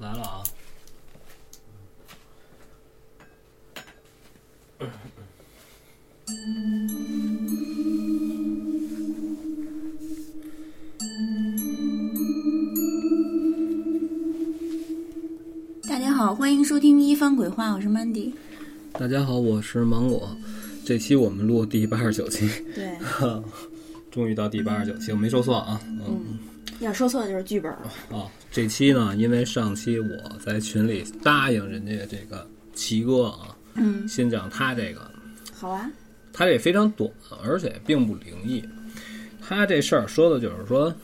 来了啊！大家好，欢迎收听《一番鬼话》，我是 Mandy。大家好，我是芒果。这期我们录第八十九期，对，终于到第八十九期，我没说错啊。嗯要说错的就是剧本了。啊，这期呢，因为上期我在群里答应人家这个齐哥啊，嗯，先讲他这个，好啊，他这非常短，而且并不灵异。他这事儿说的就是说，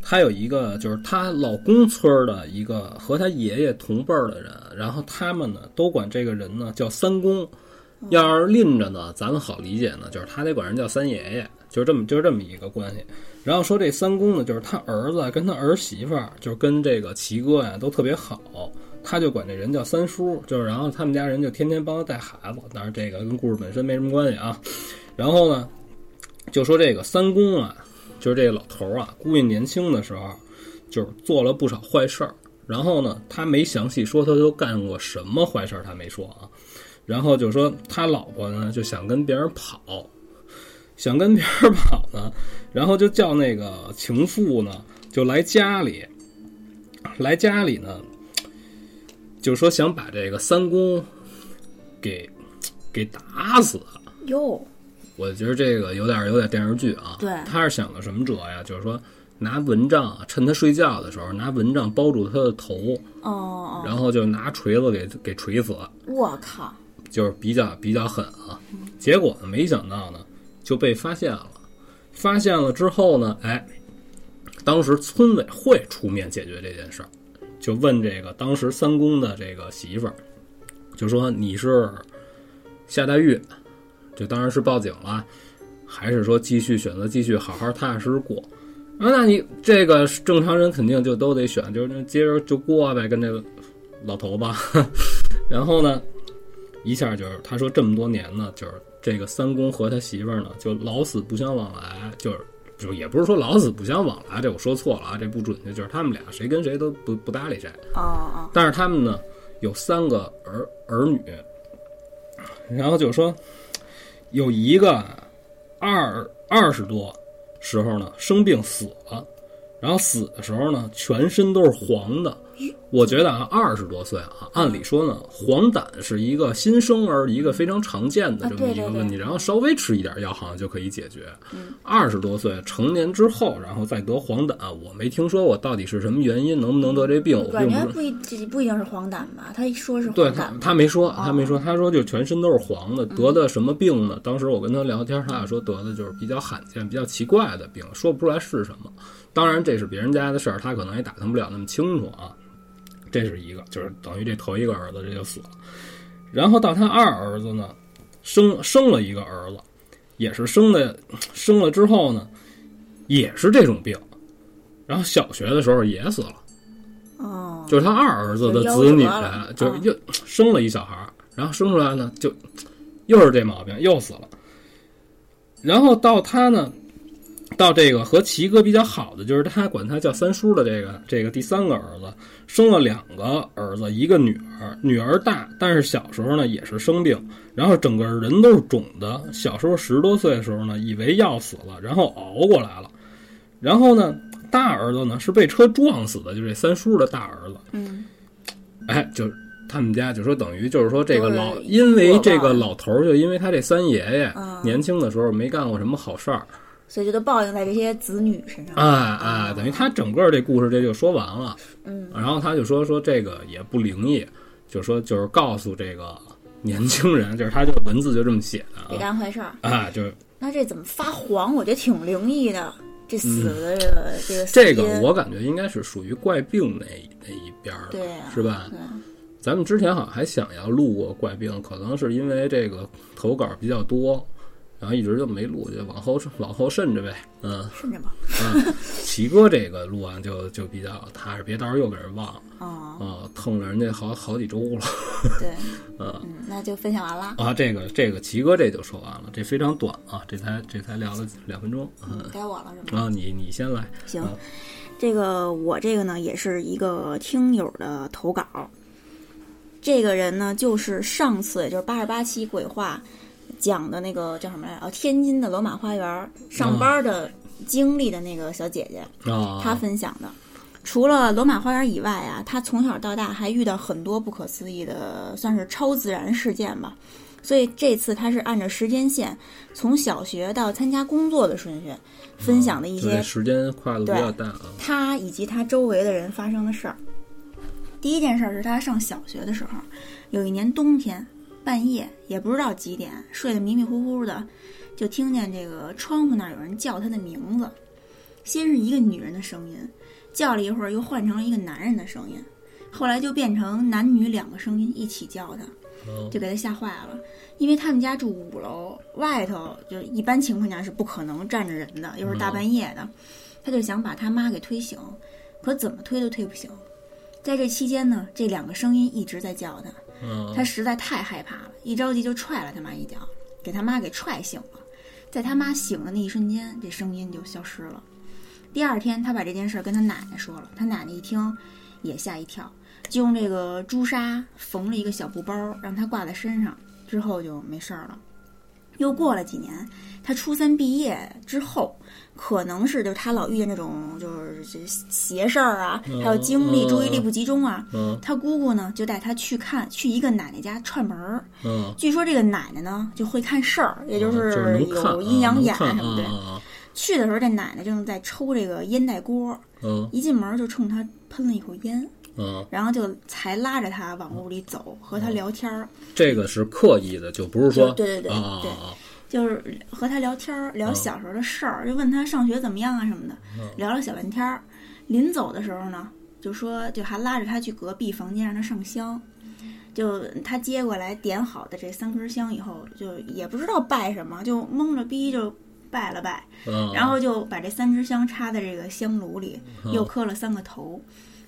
他有一个就是他老公村儿的一个和他爷爷同辈儿的人，然后他们呢都管这个人呢叫三公。要是拎着呢，咱们好理解呢，就是他得管人叫三爷爷，就是这么就是这么一个关系。然后说这三公呢，就是他儿子跟他儿媳妇儿，就是跟这个齐哥呀都特别好，他就管这人叫三叔，就是然后他们家人就天天帮他带孩子，当然这个跟故事本身没什么关系啊。然后呢，就说这个三公啊，就是这个老头啊，估计年轻的时候就是做了不少坏事儿。然后呢，他没详细说他都干过什么坏事儿，他没说啊。然后就说他老婆呢就想跟别人跑，想跟别人跑呢，然后就叫那个情妇呢就来家里，来家里呢，就说想把这个三公给给打死。哟，我觉得这个有点有点电视剧啊。对他是想的什么辙呀？就是说拿蚊帐啊，趁他睡觉的时候拿蚊帐包住他的头，哦哦，然后就拿锤子给给锤死。我靠，就是比较比较狠啊。结果呢，没想到呢就被发现了。发现了之后呢，哎，当时村委会出面解决这件事儿，就问这个当时三公的这个媳妇儿，就说你是下大狱，就当然是报警了，还是说继续选择继续好好踏踏实实过？啊，那你这个正常人肯定就都得选，就是接着就过呗，跟这个老头吧。然后呢，一下就是他说这么多年呢，就是这个三公和他媳妇儿呢，就老死不相往来，就是就也不是说老死不相往来，这我说错了啊，这不准确，就是他们俩谁跟谁都不不搭理谁。哦哦，但是他们呢有三个儿儿女，然后就说有一个二二十多时候呢生病死了，然后死的时候呢全身都是黄的。我觉得啊，二十多岁啊，按理说呢，黄疸是一个新生儿一个非常常见的这么一个问题，然后稍微吃一点药好像就可以解决。二十多岁成年之后，然后再得黄疸，我没听说过到底是什么原因，能不能得这病，我觉不一这不一定是黄疸吧？他一说是黄对疸他，，他没说，他没说，他说就全身都是黄的，得的什么病呢？当时我跟他聊天，他俩说得的就是比较罕见、比较奇怪的病，说不出来是什么。当然这是别人家的事儿，他可能也打听不了那么清楚啊。这是一个，就是等于这头一个儿子这就死了，然后到他二儿子呢，生生了一个儿子，也是生的，生了之后呢，也是这种病，然后小学的时候也死了。哦，就是他二儿子的子女就是又生了一小孩儿，然后生出来呢，就又是这毛病，又死了。然后到他呢，到这个和齐哥比较好的，就是他管他叫三叔的这个这个第三个儿子，生了两个儿子，一个女儿，女儿大，但是小时候呢也是生病，然后整个人都是肿的。小时候十多岁的时候呢，以为要死了，然后熬过来了。然后呢，大儿子呢是被车撞死的，就这三叔的大儿子。嗯，哎，就是他们家就说等于就是说这个老，因为这个老头儿，就因为他这三爷爷啊年轻的时候没干过什么好事儿，所以就都报应在这些子女身上。哎哎，等于他整个这故事这就说完了。嗯，然后他就说说这个也不灵异，就说就是告诉这个年轻人，就是他就文字就这么写别的干坏事儿。啊，啊，就是那这怎么发黄？我觉得挺灵异的。这死的这个、这个这个我感觉应该是属于怪病那那一边儿的，对呀是吧？对咱们之前好像还想要录过怪病，可能是因为这个投稿比较多，然后一直就没录，就往后往后慎着呗。嗯顺着吧。嗯，齐哥这个录完就就比较踏实，别到时候又给人忘了哦，啊，蹭了人家好好几周了。对，嗯嗯，那就分享完了。啊，这个这个齐哥这就说完了，这非常短啊，这才这才聊了两分钟。嗯，该我了是吗？啊，你你先来。行啊，这个我这个呢也是一个听友的投稿。这个人呢，就是上次也就是八十八期鬼话讲的那个叫什么来着？哦，天津的罗马花园上班的经历的那个小姐姐，啊，她分享的。除了罗马花园以外啊，她从小到大还遇到很多不可思议的，算是超自然事件吧。所以这次她是按照时间线，从小学到参加工作的顺序，分享的一些时间跨度比较大啊。他以及她周围的人发生的事儿。第一件事儿是她上小学的时候，有一年冬天半夜，也不知道几点，睡得迷迷糊糊的，就听见这个窗户那儿有人叫他的名字。先是一个女人的声音，叫了一会儿，又换成了一个男人的声音，后来就变成男女两个声音一起叫他。嗯就给他吓坏了，因为他们家住五楼，外头就是一般情况下是不可能站着人的，又是大半夜的，他就想把他妈给推醒，可怎么推都推不醒。在这期间呢，这两个声音一直在叫他，他实在太害怕了，一着急就踹了他妈一脚，给他妈给踹醒了。在他妈醒的那一瞬间，这声音就消失了。第二天，他把这件事儿跟他奶奶说了，他奶奶一听也吓一跳，就用这个朱砂缝了一个小布包，让他挂在身上，之后就没事儿了。又过了几年，他初三毕业之后，可能是就是他老遇见这种就是这邪事儿啊，还有精力、嗯注意力不集中啊。嗯他姑姑呢就带他去看，去一个奶奶家串门儿。嗯，据说这个奶奶呢就会看事儿，也就是有阴阳眼啊什么的。去的时候，这奶奶正在抽这个烟袋锅，嗯一进门就冲他喷了一口烟，嗯，然后就才拉着他往屋里走，和他聊天儿，这个是刻意的，就不是说对对对对啊啊就是和他聊天儿，聊嗯小时候的事儿，就问他上学怎么样啊什么的，聊了小半天儿。临走的时候呢，就说就还拉着他去隔壁房间让他上香。就他接过来点好的这三根香以后，就也不知道拜什么，就蒙着逼就拜了拜，嗯，然后就把这三支香插在这个香炉里，嗯又磕了三个头。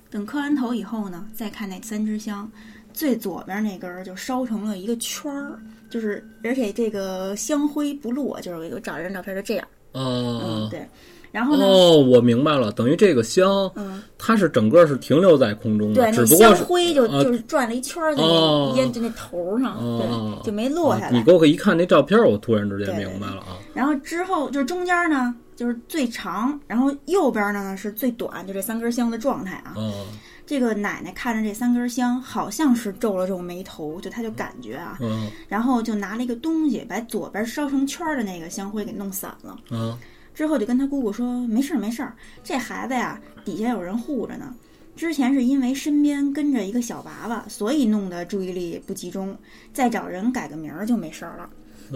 等磕完头以后呢，再看那三支香，最左边那根儿就烧成了一个圈儿，就是而且这个香灰不落，就是我找了张照片就这样，嗯，哦对。然后呢，哦，我明白了，等于这个香，嗯，它是整个是停留在空中的，对，那只不过是香灰就啊就是转了一圈儿在哦那烟就那头上，哦对，就没落下啊你。给我一看那照片，我突然之间明白了啊。然后之后就是中间呢就是最长，然后右边呢呢是最短，就这三根香的状态啊。哦，这个奶奶看着这三根香，好像是皱了皱眉头，就她就感觉啊，嗯然后就拿了一个东西把左边烧成圈儿的那个香灰给弄散了。嗯之后就跟她姑姑说：“没事儿没事儿，这孩子呀底下有人护着呢。之前是因为身边跟着一个小娃娃，所以弄得注意力不集中，再找人改个名儿就没事儿了。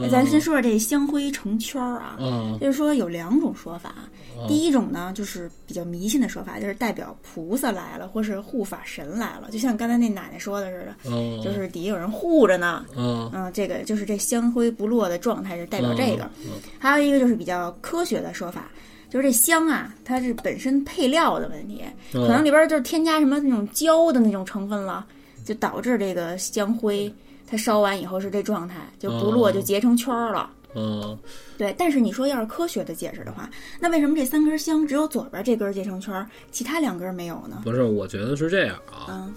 咱先说说这香灰成圈儿啊，啊就是说有两种说法。哦第一种呢，就是比较迷信的说法，就是代表菩萨来了，或是护法神来了，就像刚才那奶奶说的似的，哦，就是底下有人护着呢。啊嗯，这个就是这香灰不落的状态是代表这个。嗯还有一个就是比较科学的说法，就是这香啊，它是本身配料的问题，嗯可能里边就是添加什么那种胶的那种成分了，就导致这个香灰它烧完以后是这状态，就不落哦就结成圈儿了。嗯对，但是你说要是科学的解释的话，那为什么这三根香只有左边这根结成圈儿，其他两根没有呢？不是，我觉得是这样啊。嗯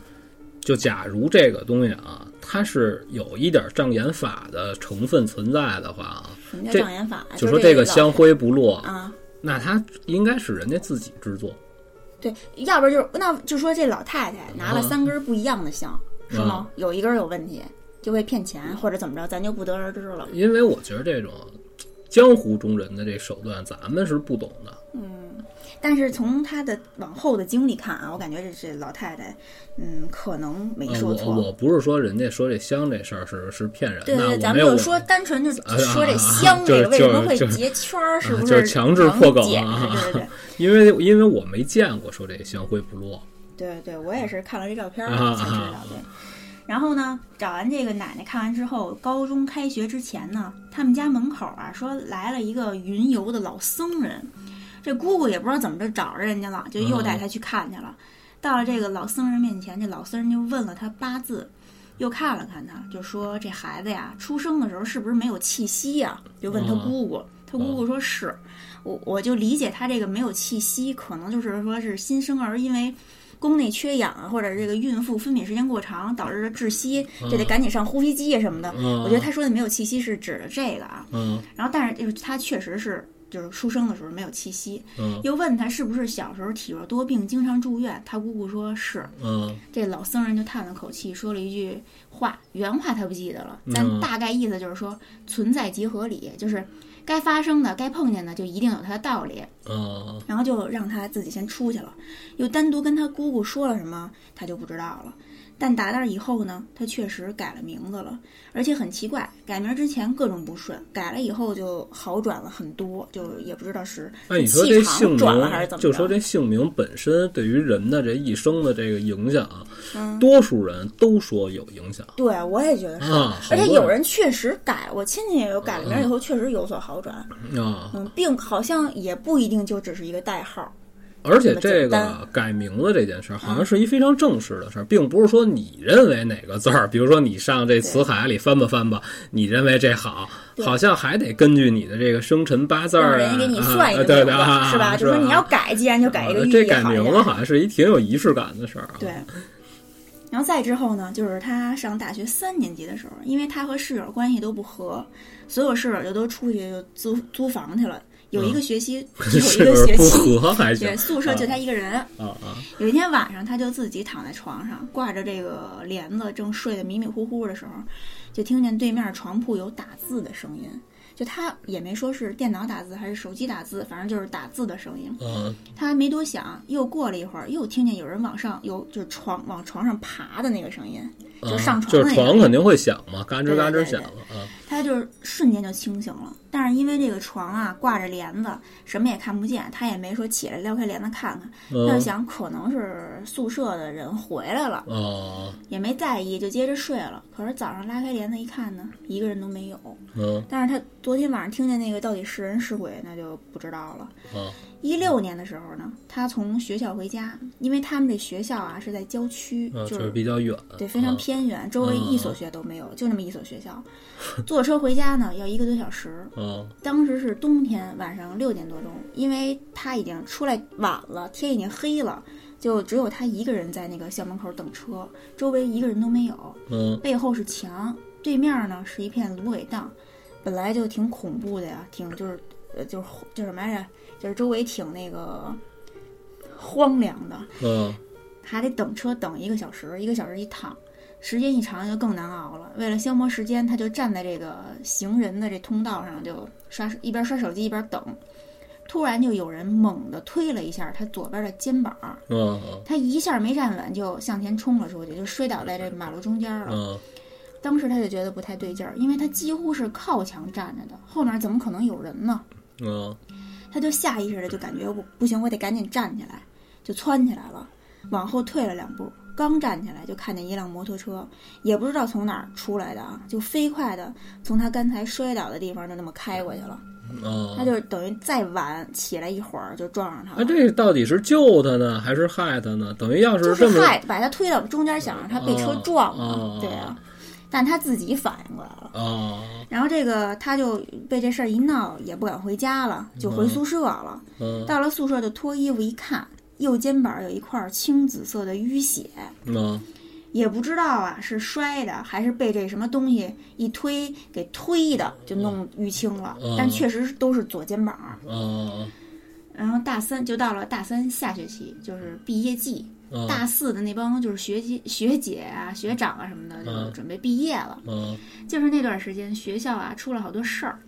就假如这个东西啊，它是有一点障眼法的成分存在的话啊，什么叫障眼法呀？就说这个香灰不落，啊，那它应该是人家自己制作。对，要不然就是那就说这老太太拿了啊三根不一样的香，是吗？有一根有问题，就会骗钱或者怎么着，咱就不得而知了。因为我觉得这种江湖中人的这手段，咱们是不懂的。嗯但是从他的往后的经历看啊，我感觉这这老太太，嗯，可能没说错。我不是说人家说这香这事儿是是骗人的，对对，咱们就说单纯就啊说这啊香这个为什么会就是结圈儿，是啊不就是强制破梗啊对对对。因为因为我没见过说这香灰不落。对对，我也是看了这照片才知道啊。对，然后呢，找完这个奶奶看完之后，高中开学之前呢，他们家门口啊说来了一个云游的老僧人，这姑姑也不知道怎么着找着人家了，就又带他去看去了。到了这个老僧人面前，这老僧人就问了他八字，又看了看他，就说这孩子呀，出生的时候是不是没有气息呀？就问他哦姑姑。他姑姑说是，我我就理解他这个没有气息，可能就是说是新生儿因为宫内缺氧啊，或者这个孕妇分娩时间过长导致的窒息，这得赶紧上呼吸机啊什么的。嗯我觉得他说的没有气息是指的这个啊。嗯然后，但是就是他确实是就是出生的时候没有气息，嗯又问他是不是小时候体弱多病，经常住院。他姑姑说是。嗯这老僧人就叹了口气，说了一句话，原话他不记得了，但嗯大概意思就是说，存在即合理，就是该发生的、该碰见的，就一定有它的道理。嗯然后就让他自己先出去了，又单独跟他姑姑说了什么，他就不知道了。但打那儿以后呢，他确实改了名字了，而且很奇怪，改名之前各种不顺，改了以后就好转了很多，就也不知道是那你说这姓转了还是怎，么？就说这姓名本身对于人的这一生的这个影响，嗯多数人都说有影响对，我也觉得是。啊，而且有人确实改，我亲戚也有改了名以后确实有所好转，啊，嗯，并好像也不一定就只是一个代号，而且这个改名字这件事儿，好像是一非常正式的事儿，并不是说你认为哪个字儿，比如说你上这词海里翻吧翻吧，你认为这好，好像还得根据你的这个生辰八字儿啊，人家给你算一个啊对对啊，是吧？就说你要改，既然就改一个这改名字好像是一挺有仪式感的事儿啊。对。然后再之后呢，就是他上大学三年级的时候，因为他和室友关系都不和，所有室友就都出去就租租房去了。有一个学期，只有一是个学期，对，宿舍就他一个人。啊啊有一天晚上，他就自己躺在床上，挂着这个帘子，正睡得迷迷糊糊的时候，就听见对面床铺有打字的声音。就他也没说是电脑打字还是手机打字，反正就是打字的声音。啊他没多想，又过了一会儿，又听见有人往上有就是床往床上爬的那个声音，啊！就上床就是床肯定会响嘛，嘎吱嘎吱响了啊。他就是瞬间就清醒了。但是因为这个床啊挂着帘子，什么也看不见，他也没说起来撩开帘子看看，他就嗯想可能是宿舍的人回来了，啊也没在意，就接着睡了。可是早上拉开帘子一看呢，一个人都没有。嗯但是他昨天晚上听见那个到底是人是鬼，那就不知道了。啊一六年的时候呢，他从学校回家，因为他们这学校啊是在郊区，啊，就就是比较远，对非常啊偏远，周围一所学校都没有，就那么一所学校。坐车回家呢要一个多小时。嗯当时是冬天，晚上六点多钟，因为他已经出来晚了，天已经黑了，就只有他一个人在那个校门口等车，周围一个人都没有。嗯背后是墙，对面呢是一片芦苇荡，本来就挺恐怖的呀，挺就是呃就是叫什么来着，就是周围挺那个荒凉的，嗯还得等车等一个小时，一个小时一趟，时间一长就更难熬了。为了消磨时间，他就站在这个行人的这通道上，就刷一边刷手机一边等。突然就有人猛地推了一下他左边的肩膀，嗯他一下没站稳，就向前冲了出去，就摔倒在这马路中间了。嗯当时他就觉得不太对劲儿，因为他几乎是靠墙站着的，后面怎么可能有人呢？嗯他就下意识的就感觉我不行，我得赶紧站起来，就窜起来了，往后退了两步，刚站起来就看见一辆摩托车，也不知道从哪儿出来的啊，就飞快的从他刚才摔倒的地方就那么开过去了，啊，他就等于再晚起来一会儿就撞上他了那了。这到底是救他呢，还是害他呢？等于要是这么害把他推到中间，想让他被车撞了，哦对啊，但他自己反应过来了。啊然后这个他就被这事儿一闹，也不敢回家了，就回宿舍了。嗯到了宿舍就脱衣服一看，右肩膀有一块青紫色的淤血，嗯也不知道啊是摔的还是被这什么东西一推给推的，就弄淤青了。嗯但确实都是左肩膀。啊然后大三就到了大三下学期，就是毕业季。啊大四的那帮就是学姐、学姐啊、学长啊什么的，就嗯准备毕业了。嗯就是那段时间，学校啊出了好多事儿，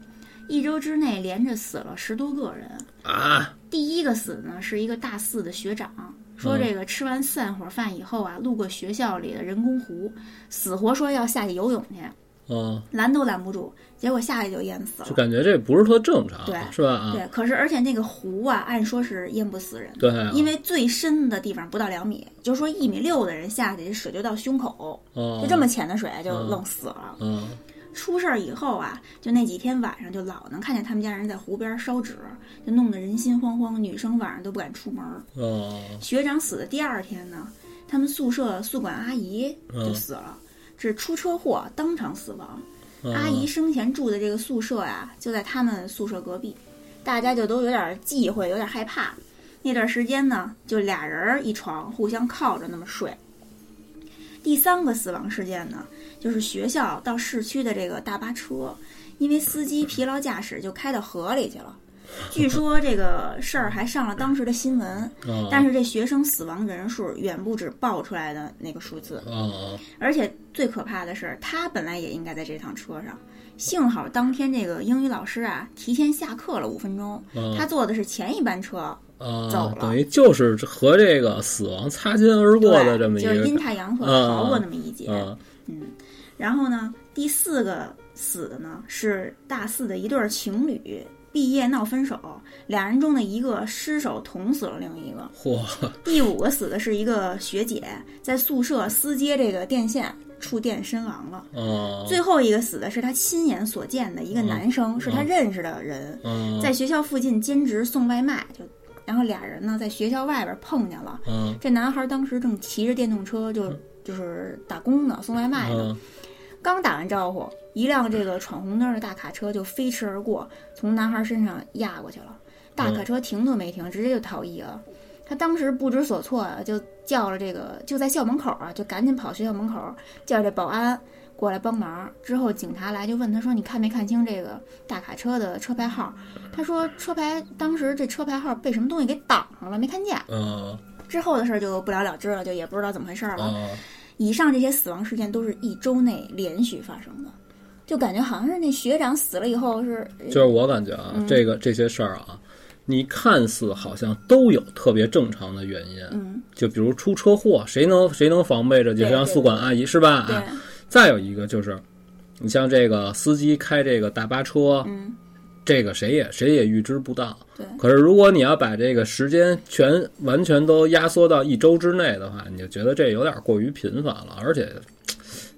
一周之内连着死了十多个人。啊第一个死呢是一个大四的学长，说这个吃完散伙饭以后啊，路过学校里的人工湖，死活说要下去游泳去，啊！拦都拦不住，结果下去就淹死了。就感觉这不是特正常，对是吧？啊，对，可是而且那个湖啊，按说是淹不死人，对啊，因为最深的地方不到两米，就是说一米六的人下去，这水就到胸口，哦就这么浅的水就愣死了。嗯出事儿以后啊，就那几天晚上就老能看见他们家人在湖边烧纸，就弄得人心惶惶，女生晚上都不敢出门。哦学长死的第二天呢，他们宿舍宿管阿姨就嗯死了，是出车祸当场死亡。阿姨生前住的这个宿舍呀，就在他们宿舍隔壁，大家就都有点忌讳，有点害怕。那段时间呢，就俩人一床，互相靠着那么睡。第三个死亡事件呢，就是学校到市区的这个大巴车，因为司机疲劳驾驶，就开到河里去了。据说这个事儿还上了当时的新闻，但是这学生死亡人数远不止报出来的那个数字。而且最可怕的是，他本来也应该在这趟车上，幸好当天这个英语老师啊提前下课了五分钟，他坐的是前一班车。走了，等于就是和这个死亡擦肩而过的这么一个，就是阴差阳错逃过那么一劫。嗯，然后呢，第四个死的呢是大四的一对情侣，毕业闹分手，俩人中的一个失手捅死了另一个。嚯！第五个死的是一个学姐，在宿舍私接这个电线，触电身亡了。哦。最后一个死的是他亲眼所见的一个男生，是他认识的人，在学校附近兼职送外卖，就。然后俩人呢，在学校外边碰见了。嗯，这男孩当时正骑着电动车，就就是打工呢，送外卖呢。刚打完招呼，一辆这个闯红灯的大卡车就飞驰而过，从男孩身上压过去了。大卡车停都没停，直接就逃逸了。他当时不知所措啊，就叫了这个，就在校门口啊，就赶紧跑学校门口叫这保安。过来帮忙之后，警察来就问他说：“你看没看清这个大卡车的车牌号？”他说：“车牌当时这车牌号被什么东西给挡上了，没看见。”嗯。之后的事儿就不了了之了，就也不知道怎么回事了。以上这些死亡事件都是一周内连续发生的，就感觉好像是那学长死了以后是。就是我感觉啊，这个这些事儿啊，你看似好像都有特别正常的原因。嗯。就比如出车祸，谁能谁能防备着？就像宿管阿姨是吧？啊。再有一个就是，你像这个司机开这个大巴车，嗯，这个谁也谁也预知不到。对。可是如果你要把这个时间全完全都压缩到一周之内的话，你就觉得这有点过于频繁了，而且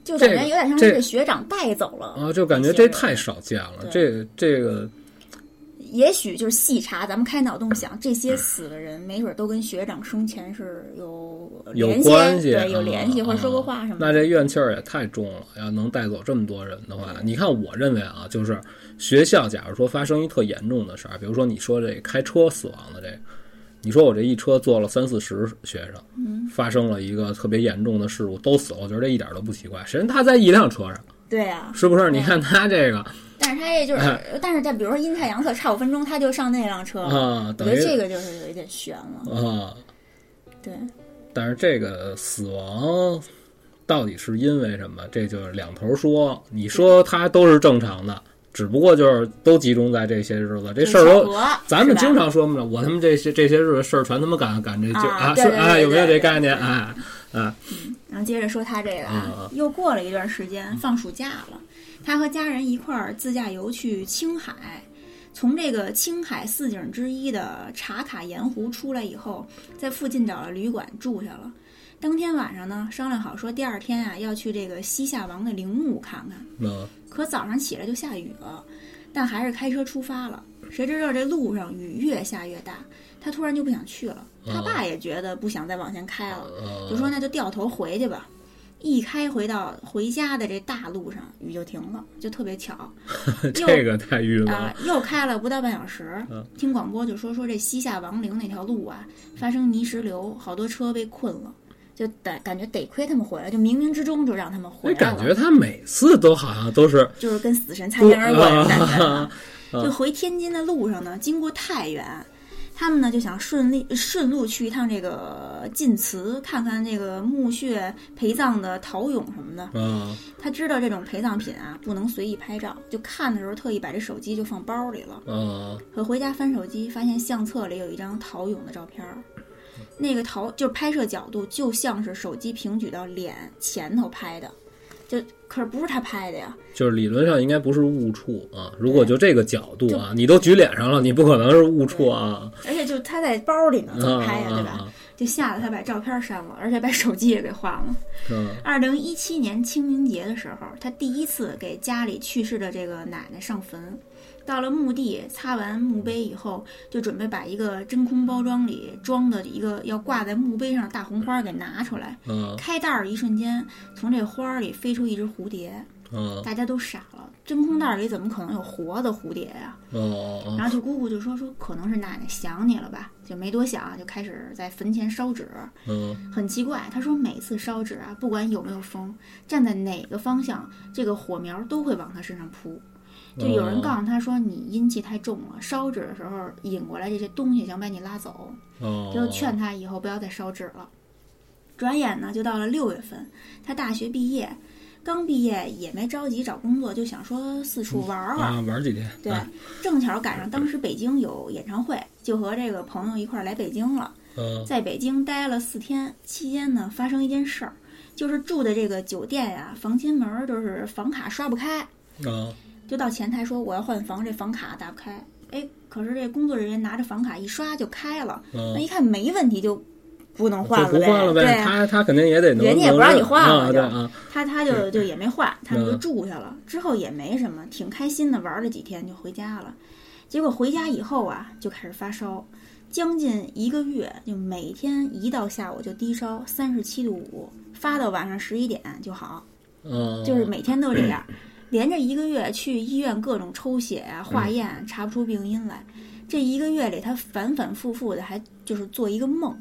就感觉有点像是学长带走了啊，就感觉这太少见了。这这个。也许就是细查，咱们开脑洞想，这些死的人没准都跟学长生前是有有关系，对，有联系或者说过话什么。那这怨气儿也太重了，要能带走这么多人的话，你看，我认为啊，就是学校，假如说发生一特严重的事儿，比如说你说这开车死亡的这个，你说我这一车坐了三四十学生，嗯，发生了一个特别严重的事故，都死了，我觉得这一点都不奇怪。谁他在一辆车上？对呀，是不是？你看他这个。但是他也就是，但是在比如说阴差阳错差五分钟，他就上那辆车了。我觉得这个就是有一点悬了。啊，对。但是这个死亡到底是因为什么？这就是两头说。你说他都是正常的，只不过就是都集中在这些日子。这事儿都，咱们经常说嘛，我他妈这些这些日子事儿全他妈赶赶这就啊是啊，有没有这概念啊啊？然后接着说他这个啊，又过了一段时间，放暑假了。他和家人一块儿自驾游去青海，从这个青海四景之一的茶卡盐湖出来以后，在附近找了旅馆住下了。当天晚上呢，商量好说第二天啊要去这个西夏王的陵墓看看。嗯。可早上起来就下雨了，但还是开车出发了。谁知道这路上雨越下越大，他突然就不想去了。他爸也觉得不想再往前开了，就说那就掉头回去吧。一开回到回家的这大路上，雨就停了，就特别巧。这个太郁闷了。又开了不到半小时，听广播就说说这西夏王陵那条路啊，发生泥石流，好多车被困了，就得感觉得亏他们回来，就冥冥之中就让他们回来了。感觉他每次都好像都是就是跟死神擦肩而过的感觉。就回天津的路上呢，经过太原。他们呢就想顺利顺路去一趟这个晋祠，看看这个墓穴陪葬的陶俑什么的。嗯，他知道这种陪葬品啊不能随意拍照，就看的时候特意把这手机就放包里了。嗯，可回家翻手机，发现相册里有一张陶俑的照片儿，那个陶就是拍摄角度就像是手机平举到脸前头拍的。就可是不是他拍的呀？就是理论上应该不是误触啊。如果就这个角度啊，你都举脸上了，你不可能是误触啊。而且就他在包里呢，怎么拍呀？对吧？就吓得他把照片删了，而且把手机也给换了。二零一七年清明节的时候，他第一次给家里去世的这个奶奶上坟。到了墓地，擦完墓碑以后，就准备把一个真空包装里装的一个要挂在墓碑上的大红花给拿出来。嗯，开袋儿一瞬间，从这花儿里飞出一只蝴蝶，嗯大家都傻了，真空袋里怎么可能有活的蝴蝶呀、哦哦然后就姑姑就说说可能是奶奶想你了吧，就没多想，就开始在坟前烧纸。嗯很奇怪，她说每次烧纸啊，不管有没有风，站在哪个方向，这个火苗都会往她身上扑。就有人告诉他说你阴气太重了，烧纸的时候引过来这些东西想把你拉走，哦，就劝他以后不要再烧纸了。转眼呢，就到了六月份，他大学毕业，刚毕业也没着急找工作，就想说四处玩玩。啊玩几天，对啊，正巧赶上当时北京有演唱会，就和这个朋友一块儿来北京了。嗯在北京待了四天，期间呢发生一件事儿，就是住的这个酒店呀，房间门儿就是房卡刷不开，啊就到前台说我要换房，这房卡打不开。哎，可是这工作人员拿着房卡一刷就开了，那嗯，一看没问题就不能换就不换了对呗，他他肯定也得能，人家也不让你换了就啊啊，他他就就也没换，他们就嗯住下了。之后也没什么，挺开心的，玩了几天就回家了。结果回家以后啊，就开始发烧，将近一个月，就每天一到下午就低烧三十七度五，发到晚上十一点就好，嗯，就是每天都这样。连着一个月去医院各种抽血啊、化验，查不出病因来。这一个月里，他反反复复的还就是做一个梦，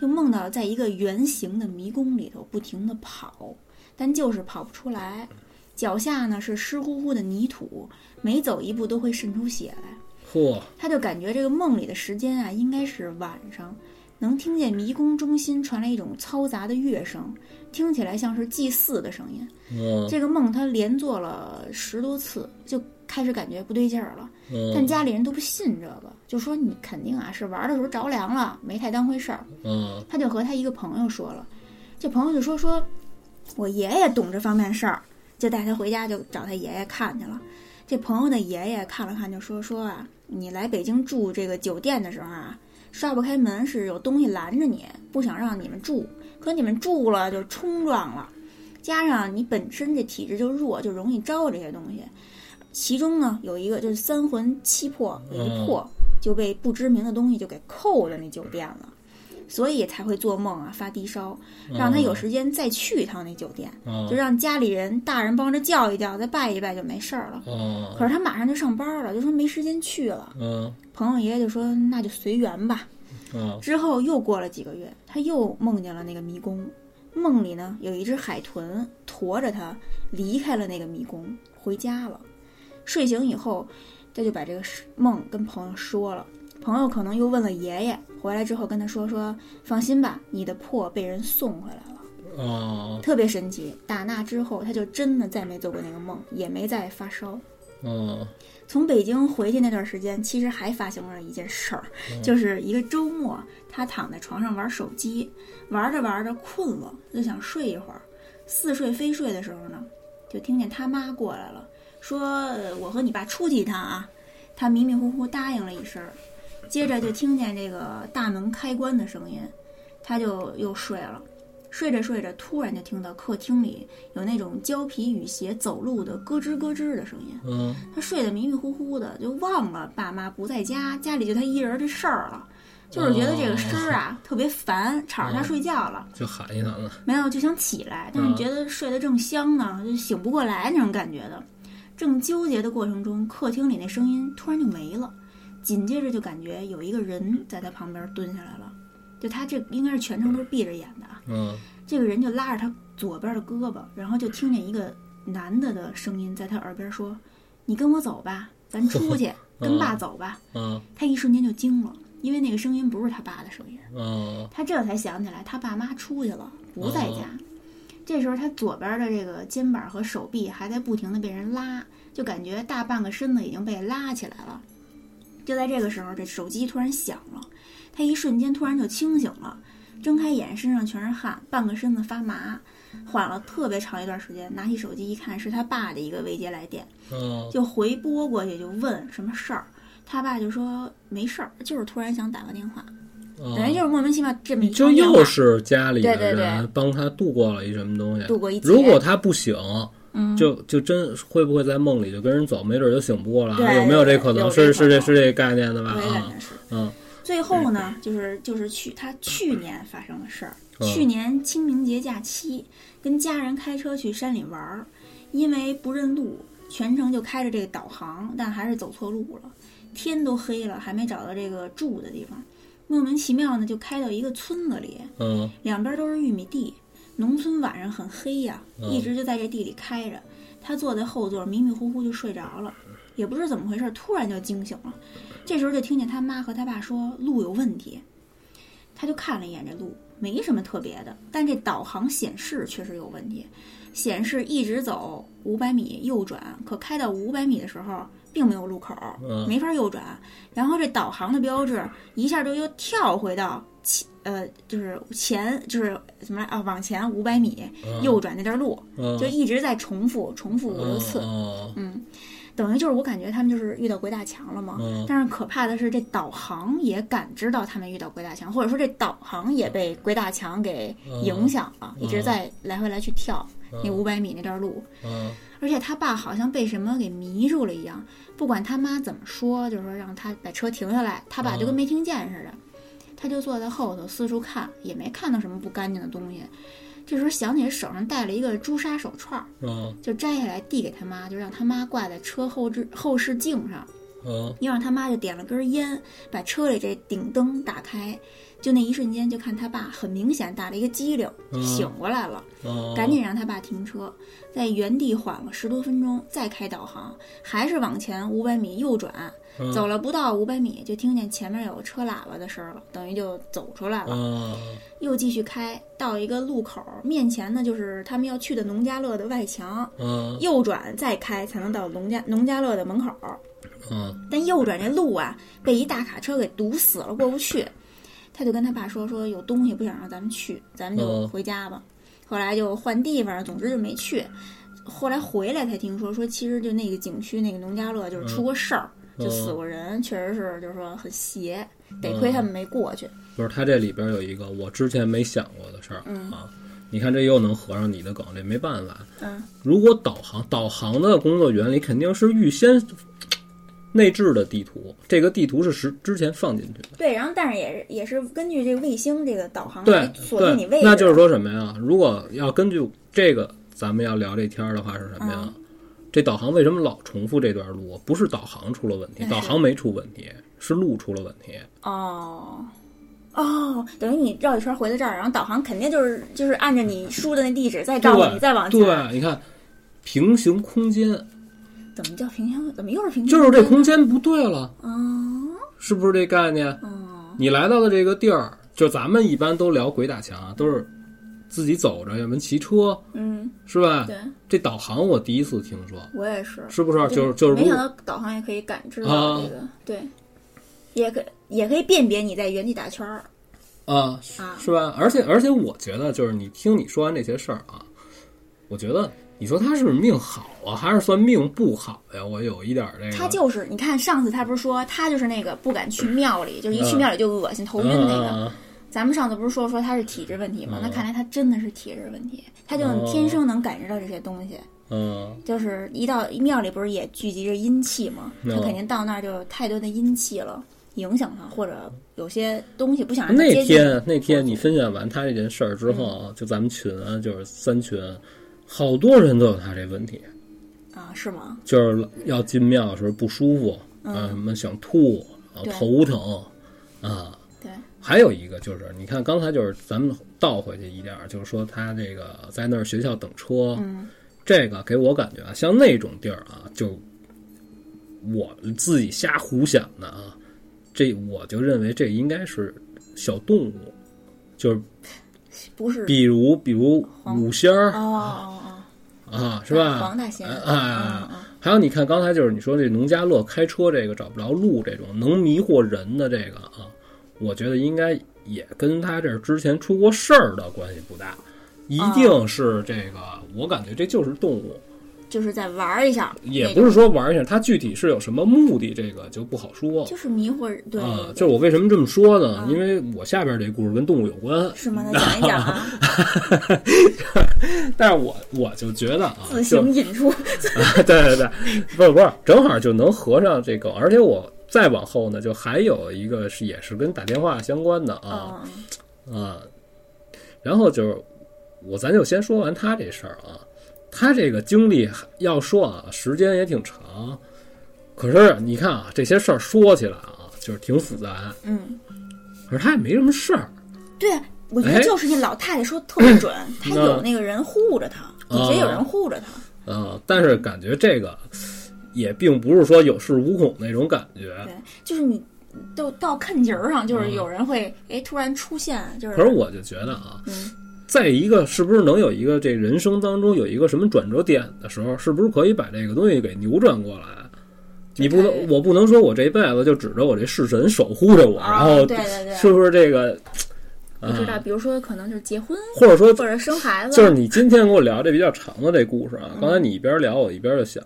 就梦到在一个圆形的迷宫里头不停的跑，但就是跑不出来。脚下呢是湿乎乎的泥土，每走一步都会渗出血来。嚯，他就感觉这个梦里的时间啊，应该是晚上，能听见迷宫中心传来一种嘈杂的乐声，听起来像是祭祀的声音。嗯这个梦他连做了十多次，就开始感觉不对劲儿了。但嗯家里人都不信这个，就说你肯定啊是玩的时候着凉了，没太当回事儿。嗯他就和他一个朋友说了，这朋友就说说，我爷爷懂这方面事儿，就带他回家就找他爷爷看去了。这朋友的爷爷看了看，就说说啊，你来北京住这个酒店的时候啊，刷不开门是有东西拦着你，不想让你们住，可你们住了就冲撞了，加上你本身这体质就弱，就容易招这些东西。其中呢有一个就是三魂七魄，有一魄就被不知名的东西就给扣在那酒店了。所以才会做梦啊，发低烧，让他有时间再去一趟那酒店，嗯就让家里人大人帮着叫一叫，再拜一拜就没事儿了。哦可是他马上就上班了，就说没时间去了。嗯朋友爷爷就说那就随缘吧。嗯之后又过了几个月，他又梦见了那个迷宫，梦里呢有一只海豚驮着他离开了那个迷宫，回家了。睡醒以后，他就把这个事梦跟朋友说了。朋友可能又问了爷爷，回来之后跟他说说，放心吧，你的破被人送回来了，哦特别神奇。打那之后，他就真的再没做过那个梦，也没再发烧。哦从北京回去那段时间，其实还发生了一件事儿，就是一个周末，他躺在床上玩手机，玩着玩着困了，就想睡一会儿。似睡非睡的时候呢，就听见他妈过来了，说：“呃我和你爸出去一趟啊。”他迷迷糊糊答应了一声儿，接着就听见这个大门开关的声音，他就又睡了。睡着睡着，突然就听到客厅里有那种胶皮雨鞋走路的咯吱咯吱的声音。嗯他睡得迷迷糊糊的，就忘了爸妈不在家，家里就他一人儿这事儿了，就是觉得这个声儿啊、特别烦，吵着他睡觉了。就喊一嗓子，没有就想起来，但是觉得睡得正香呢，就醒不过来那种感觉的。正纠结的过程中，客厅里那声音突然就没了，紧接着就感觉有一个人在他旁边蹲下来了，就他这应该是全程都是闭着眼的啊。嗯这个人就拉着他左边的胳膊，然后就听见一个男的的声音在他耳边说：“你跟我走吧，咱出去，跟爸走吧。”嗯他一瞬间就惊了，因为那个声音不是他爸的声音。嗯他这才想起来，他爸妈出去了，不在家。这时候他左边的这个肩膀和手臂还在不停地被人拉，就感觉大半个身子已经被拉起来了。就在这个时候，这手机突然响了，他一瞬间突然就清醒了，睁开眼，身上全是汗，半个身子发麻，缓了特别长一段时间，拿起手机一看，是他爸的一个未接来电，嗯就回拨过去，就问什么事儿。他爸就说没事儿，就是突然想打个电话，等于就是莫名其妙这么一就又是家里的人帮他度过了一什么东西。度过一。如果他不醒，嗯，就就真会不会在梦里就跟人走，没准就醒不过来，对有没有这可能？有是这是这是这概念的吧？啊。嗯最后呢，就是就是去他去年发生的事儿。嗯去年清明节假期，跟家人开车去山里玩儿，因为不认路，全程就开着这个导航，但还是走错路了。天都黑了，还没找到这个住的地方，莫名其妙呢就开到一个村子里，嗯两边都是玉米地。农村晚上很黑呀、嗯一直就在这地里开着。他坐在后座，迷迷糊糊就睡着了，也不知怎么回事，突然就惊醒了。这时候就听见他妈和他爸说路有问题，他就看了一眼这路，没什么特别的，但这导航显示确实有问题，显示一直走五百米右转，可开到五百米的时候并没有路口，嗯。没法右转。然后这导航的标志一下就又跳回到前呃，就是前就是怎么来啊，往前五百米嗯。右转那段路，嗯，就一直在重复重复五六次。嗯。嗯，等于就是我感觉他们就是遇到鬼打墙了嘛。嗯但是可怕的是，这导航也感知到他们遇到鬼打墙，或者说这导航也被鬼打墙给影响了，一直在来回来去跳那五百米那段路。嗯而且他爸好像被什么给迷住了一样，不管他妈怎么说，就是说让他把车停下来，他爸就跟没听见似的。他就坐在后头四处看，也没看到什么不干净的东西。这时候想起手上戴了一个朱砂手串就摘下来递给他妈，就让他妈挂在车后置后视镜上。嗯。又让他妈就点了根烟，把车里这顶灯打开，就那一瞬间，就看他爸很明显打了一个激灵，就醒过来了，嗯，赶紧让他爸停车，在原地缓了十多分钟，再开导航，还是往前五百米右转，嗯走了不到五百米，就听见前面有车喇叭的声儿了，等于就走出来了。嗯又继续开，到一个路口，面前呢就是他们要去的农家乐的外墙，嗯右转再开才能到农家农家乐的门口。嗯但右转这路啊，被一大卡车给堵死了，过不去。他就跟他爸说：“说有东西不想让咱们去，咱们就嗯回家吧。后来就换地方，总之就没去。后来回来才听说，说其实就那个景区那个农家乐就是出过事儿，嗯就死过人，确实是就是说很邪，得亏他们没过去。不是，他这里边有一个我之前没想过的事儿、嗯啊。你看，这又能合上你的梗，这没办法。嗯，如果导航，导航的工作原理肯定是预先 内置的地图，这个地图是时之前放进去的。对，然后但是也是也是根据这个卫星这个导航锁定你位对，置。那就是说什么呀？如果要根据这个，咱们要聊这天儿的话是什么呀？嗯这导航为什么老重复这段路？不是导航出了问题，导航没出问题，是路出了问题。哦。哦，等于你绕一圈回到这儿，然后导航肯定就是就是按照你输的那地址再告诉你再往前。对，你看平行空间，怎么叫平行？怎么又是平行？就是这空间不对了，哦是不是这概念？哦，你来到的这个地儿，就咱们一般都聊鬼打墙，都是自己走着，要么骑车，嗯，是吧？对这导航我第一次听说，我也是，是不是？就是就是没想到导航也可以感知到啊这个，对，也可也可以辨别你在原地打圈儿啊，啊。是吧？而且而且，我觉得就是你听你说完这些事儿啊，我觉得你说他是命好啊，还是算命不好呀？我有一点儿这个，他就是，你看上次他不是说他就是那个不敢去庙里，就是一去嗯庙里就恶心头晕那个。嗯咱们上次不是说说他是体质问题吗？嗯那看来他真的是体质问题，他就哦天生能感知到这些东西。嗯就是一到庙里不是也聚集着阴气吗？嗯他肯定到那儿就有太多的阴气了，影响他，或者有些东西不想让他那。天那天你分享完他这件事儿之后啊，就咱们群啊，就是三群，好多人都有他这问题，啊，是吗？就是要进庙的时候不舒服，啊，什么想吐，啊头疼，啊。对，还有一个就是，你看刚才就是咱们倒回去一点儿，就是说他这个在那儿学校等车，嗯。这个给我感觉啊，像那种地儿啊，就我自己瞎胡想的啊，这我就认为这应该是小动物，就是不是比如比如五仙儿哦哦哦。啊，是吧？黄大仙，哎嗯哎，嗯。还有你看刚才就是你说这农家乐开车这个找不着路这种能迷惑人的这个啊，我觉得应该也跟他这之前出过事儿的关系不大，一定是这个，我感觉这就是动物。就是在玩儿一下，也不是说玩一下，它具体是有什么目的，这个就不好说就是迷惑人，对。就是我为什么这么说呢？嗯因为我下边这故事跟动物有关，是吗？那讲一讲啊，但是我我就觉得啊，自行引出，对对对，不是不是，正好就能合上这个，而且我再往后呢，就还有一个是也是跟打电话相关的啊嗯啊，然后就是我咱就先说完他这事儿啊，他这个经历要说啊，时间也挺长。可是你看啊，这些事儿说起来啊，就是挺复杂。嗯，可是他也没什么事儿。对，我觉得哎就是那老太太说特别准，她那有那个人护着她，底下有人护着她。呃，但是感觉这个也并不是说有恃无恐那种感觉。对，就是你都到坎节儿上，就是有人会哎突然出现，就是可是我就觉得啊，嗯在一个是不是能有一个这人生当中有一个什么转折点的时候，是不是可以把这个东西给扭转过来？你不能，我不能说我这一辈子就指着我这侍神守护着我，然啊，后对对对，是不是这个？不知道，啊，比如说可能就是结婚或者说或者生孩子，就是你今天跟我聊这比较长的这故事啊，嗯刚才你一边聊我一边就想，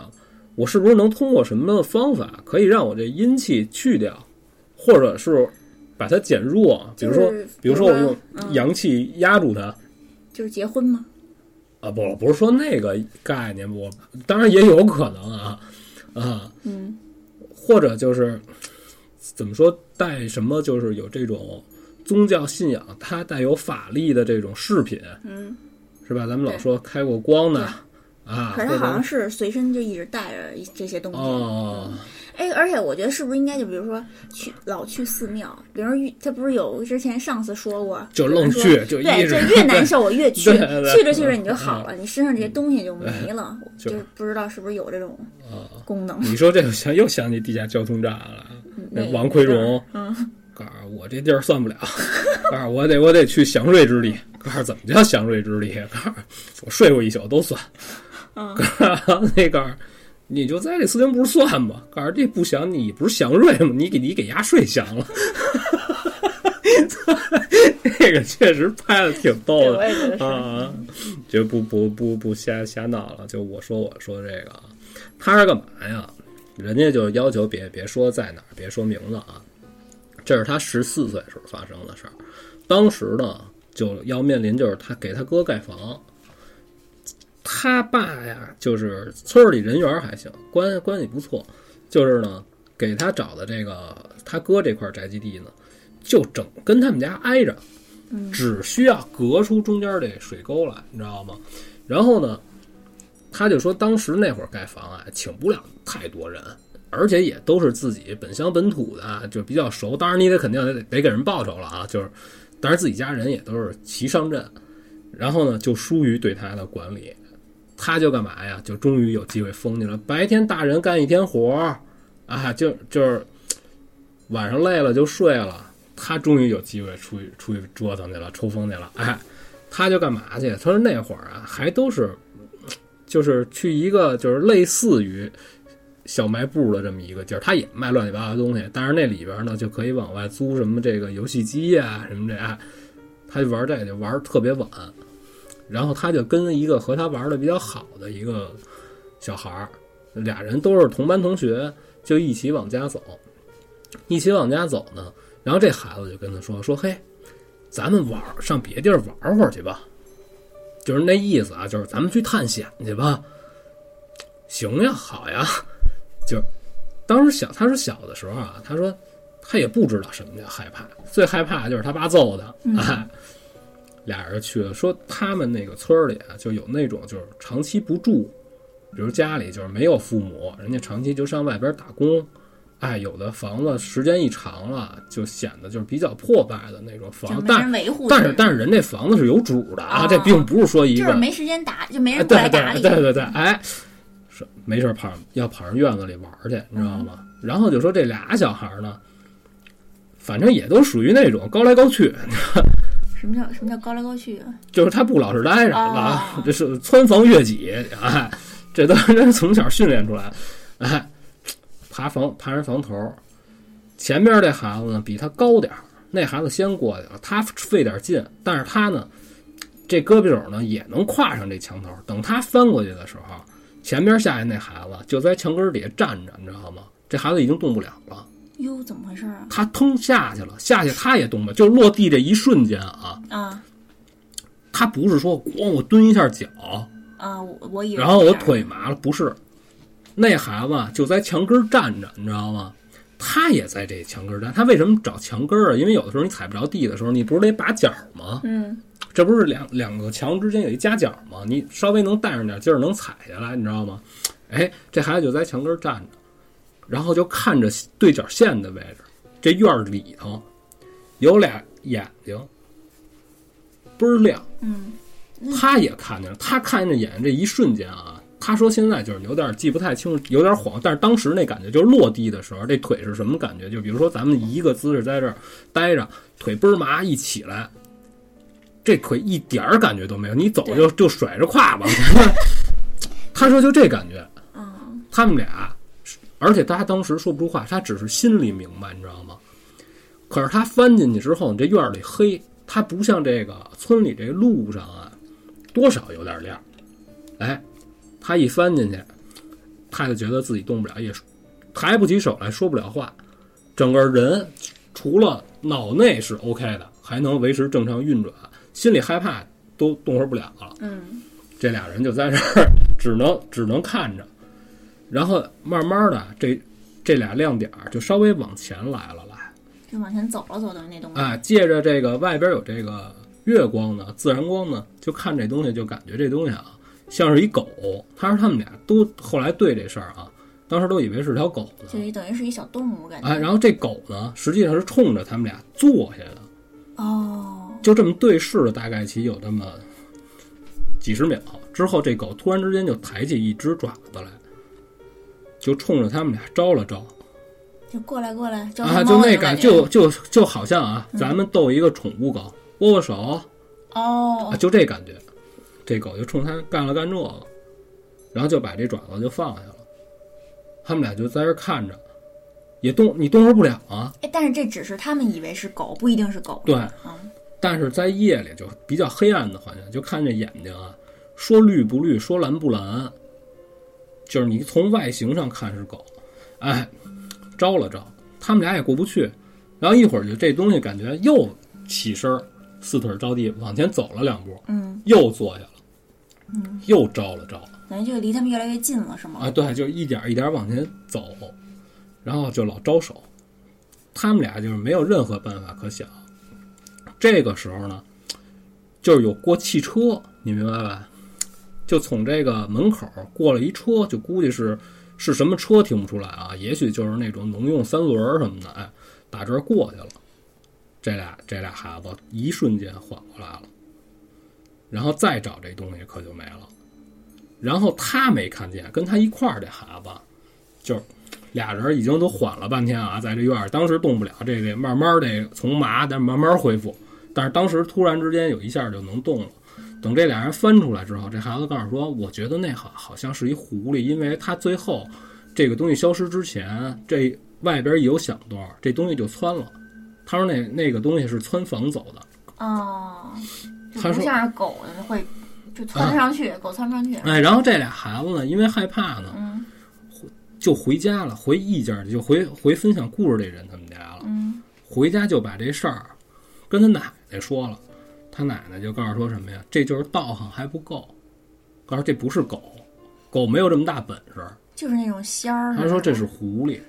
我是不是能通过什么方法可以让我这阴气去掉，或者是把它减弱？比如说，就是比如说我用嗯阳气压住它。就是结婚吗？啊，不，不是说那个概念，我当然也有可能啊，啊，嗯或者就是怎么说，带什么就是有这种宗教信仰，它带有法力的这种饰品，嗯，是吧？咱们老说开过光的对啊，可是他好像是随身就一直带着一这些东西。哦，哎，而且我觉得是不是应该就比如说去老去寺庙，比如说遇他不是有之前上次说过，就愣去，就对，越难受我越去，去着去着你就好了，你身上这些东西就没了，就就是不知道是不是有这种啊。功能。你说这个想又想起地下交通站了，那那王奎荣，嗯，告诉我这地儿算不了，告诉我得我得去祥瑞之地。告诉怎么叫祥瑞之地？告诉我睡过一宿都算。嗯 告诉那告诉你就在这四平不是算吧？告诉这不祥，你不是祥瑞吗？你给你给压睡祥了。这个确实拍的挺逗，的。啊，就不不不不瞎瞎闹了。就我说我说这个啊，他是干嘛呀？人家就要求别别说在哪儿，别说名字啊。这是他十四岁时候发生的事儿。当时呢，就要面临就是他给他哥盖房，他爸呀，就是村儿里人缘还行，关关系不错，就是呢给他找的这个他哥这块宅基地呢，就整跟他们家挨着，只需要隔出中间这水沟来，你知道吗？然后呢，他就说当时那会儿盖房啊，请不了太多人，而且也都是自己本乡本土的，就比较熟。当然你得肯定得得给人报酬了啊，就是，当然自己家人也都是齐上阵。然后呢，就疏于对他的管理，他就干嘛呀？就终于有机会疯去了。白天大人干一天活儿，啊，就就是晚上累了就睡了。他终于有机会出去出去折腾去了，抽风去了。哎，他就干嘛去？他说那会儿啊，还都是就是去一个就是类似于小卖部的这么一个地儿，他也卖乱七八糟东西，但是那里边呢就可以往外租什么这个游戏机呀、什么的，哎，他就玩这个就玩特别晚。然后他就跟一个和他玩的比较好的一个小孩儿，俩人都是同班同学，就一起往家走。一起往家走呢，然后这孩子就跟他说：“说嘿，咱们玩儿上别地儿玩会儿去吧。”就是那意思啊，就是咱们去探险去吧。行呀，好呀，就是当时小他是小的时候啊，他说他也不知道什么叫害怕，最害怕的就是他爸揍他。哎，俩人去了，说他们那个村儿里啊，就有那种就是长期不住，比如家里就是没有父母，人家长期就上外边打工。哎，有的房子时间一长了，就显得就是比较破败的那种房，没但但是但是人这房子是有主的啊，哦这并不是说一个就是没时间打，就没哎，人过对对来打理。对对对，哎，是没事儿跑要跑上院子里玩去，你知道吗？然后就说这俩小孩呢，反正也都属于那种高来高去，什么叫什么叫高来高去啊？就是他不老实待着哦啊，这是蹿房越脊，哎，这都是人从小训练出来，哎，爬房爬人房头，前边这孩子呢比他高点儿，那孩子先过去了，他费点劲，但是他呢，这胳膊肘呢也能跨上这墙头，等他翻过去的时候，前边下来那孩子就在墙根儿底下站着，你知道吗？这孩子已经动不了了，哟，怎么回事啊？他腾下去了，下去他也动不了，就落地这一瞬间啊，啊他不是说咣我蹲一下脚。啊，我我以为然后我腿麻了，不是，那孩子就在墙根儿站着，你知道吗？他也在这墙根儿站。他为什么找墙根儿啊？因为有的时候你踩不着地的时候，你不是得把脚吗？嗯，这不是两两个墙之间有一夹角吗？你稍微能带上点劲儿，能踩下来，你知道吗？哎，这孩子就在墙根站着，然后就看着对角线的位置，这院儿里头有俩眼睛，倍儿亮。嗯，他也看见了，他看见眼睛这一瞬间啊，他说现在就是有点记不太清楚，有点晃，但是当时那感觉就是落地的时候，这腿是什么感觉？就比如说咱们一个姿势在这儿待着，腿倍儿麻，一起来，这腿一点儿感觉都没有，你走就就甩着胯吧。他说就这感觉，嗯，他们俩，而且他当时说不出话，他只是心里明白，你知道吗？可是他翻进去之后，你这院儿里黑，他不像这个村里这路上啊，多少有点亮。哎，他一翻进去，他就觉得自己动不了，也抬不起手来，说不了话，整个人除了脑内是 OK 的，还能维持正常运转，心里害怕都动活不了了。嗯，这俩人就在这儿，只能只能看着，然后慢慢的，这这俩亮点儿就稍微往前来了来，就往前走了走的那东西。哎，借着这个外边有这个月光呢，自然光呢，就看这东西，就感觉这东西啊，像是一狗。他说他们俩都后来对这事儿啊，当时都以为是条狗就呢，等于是一小动物感觉。哎，然后这狗呢，实际上是冲着他们俩坐下的，哦，就这么对视了，大概其有那么几十秒之后，这狗突然之间就抬起一只爪子来，就冲着他们俩招了招。就过来过来，招啊，就那感就就就好像啊，咱们逗一个宠物狗握握手啊，哦，就这感觉，这狗就冲他干了干这个，然后就把这爪子就放下了，他们俩就在这看着，也动你动弹不了啊，哎，但是这只是他们以为是狗，不一定是狗。对嗯，但是在夜里就比较黑暗的环境，就看这眼睛啊，说绿不绿，说蓝不蓝，就是你从外形上看是狗，哎，招了招，他们俩也过不去，然后一会儿就这东西感觉又起身儿，四腿着地往前走了两步，嗯，又坐下了，嗯，又招了招，等于就离他们越来越近了，是吗？啊，对，就一点儿一点儿往前走，然后就老招手，他们俩就是没有任何办法可想。这个时候呢，就是有过汽车，你明白吧？就从这个门口过了一车，就估计是是什么车听不出来啊，也许就是那种农用三轮什么的，哎，打这过去了。这俩这俩孩子一瞬间缓过来了，然后再找这东西可就没了。然后他没看见，跟他一块儿这孩子，就俩人已经都缓了半天啊，在这院儿，当时动不了，这得慢慢得从麻，但慢慢恢复。但是当时突然之间有一下就能动了。等这俩人翻出来之后，这孩子告诉说：“我觉得那好好像是一狐狸，因为他最后这个东西消失之前，这外边一有响动，这东西就窜了。他说那那个东西是窜房走的。哦，他说不像是狗的会就窜不上去，狗窜不上去。哎，然后这俩孩子呢，因为害怕呢，嗯就回家了，回一家就回回分享故事这人他们家了。嗯回家就把这事儿跟他奶奶说了，他奶奶就告诉说什么呀？这就是道行还不够，告诉这不是狗，狗没有这么大本事。就是那种仙儿。他说这是狐狸，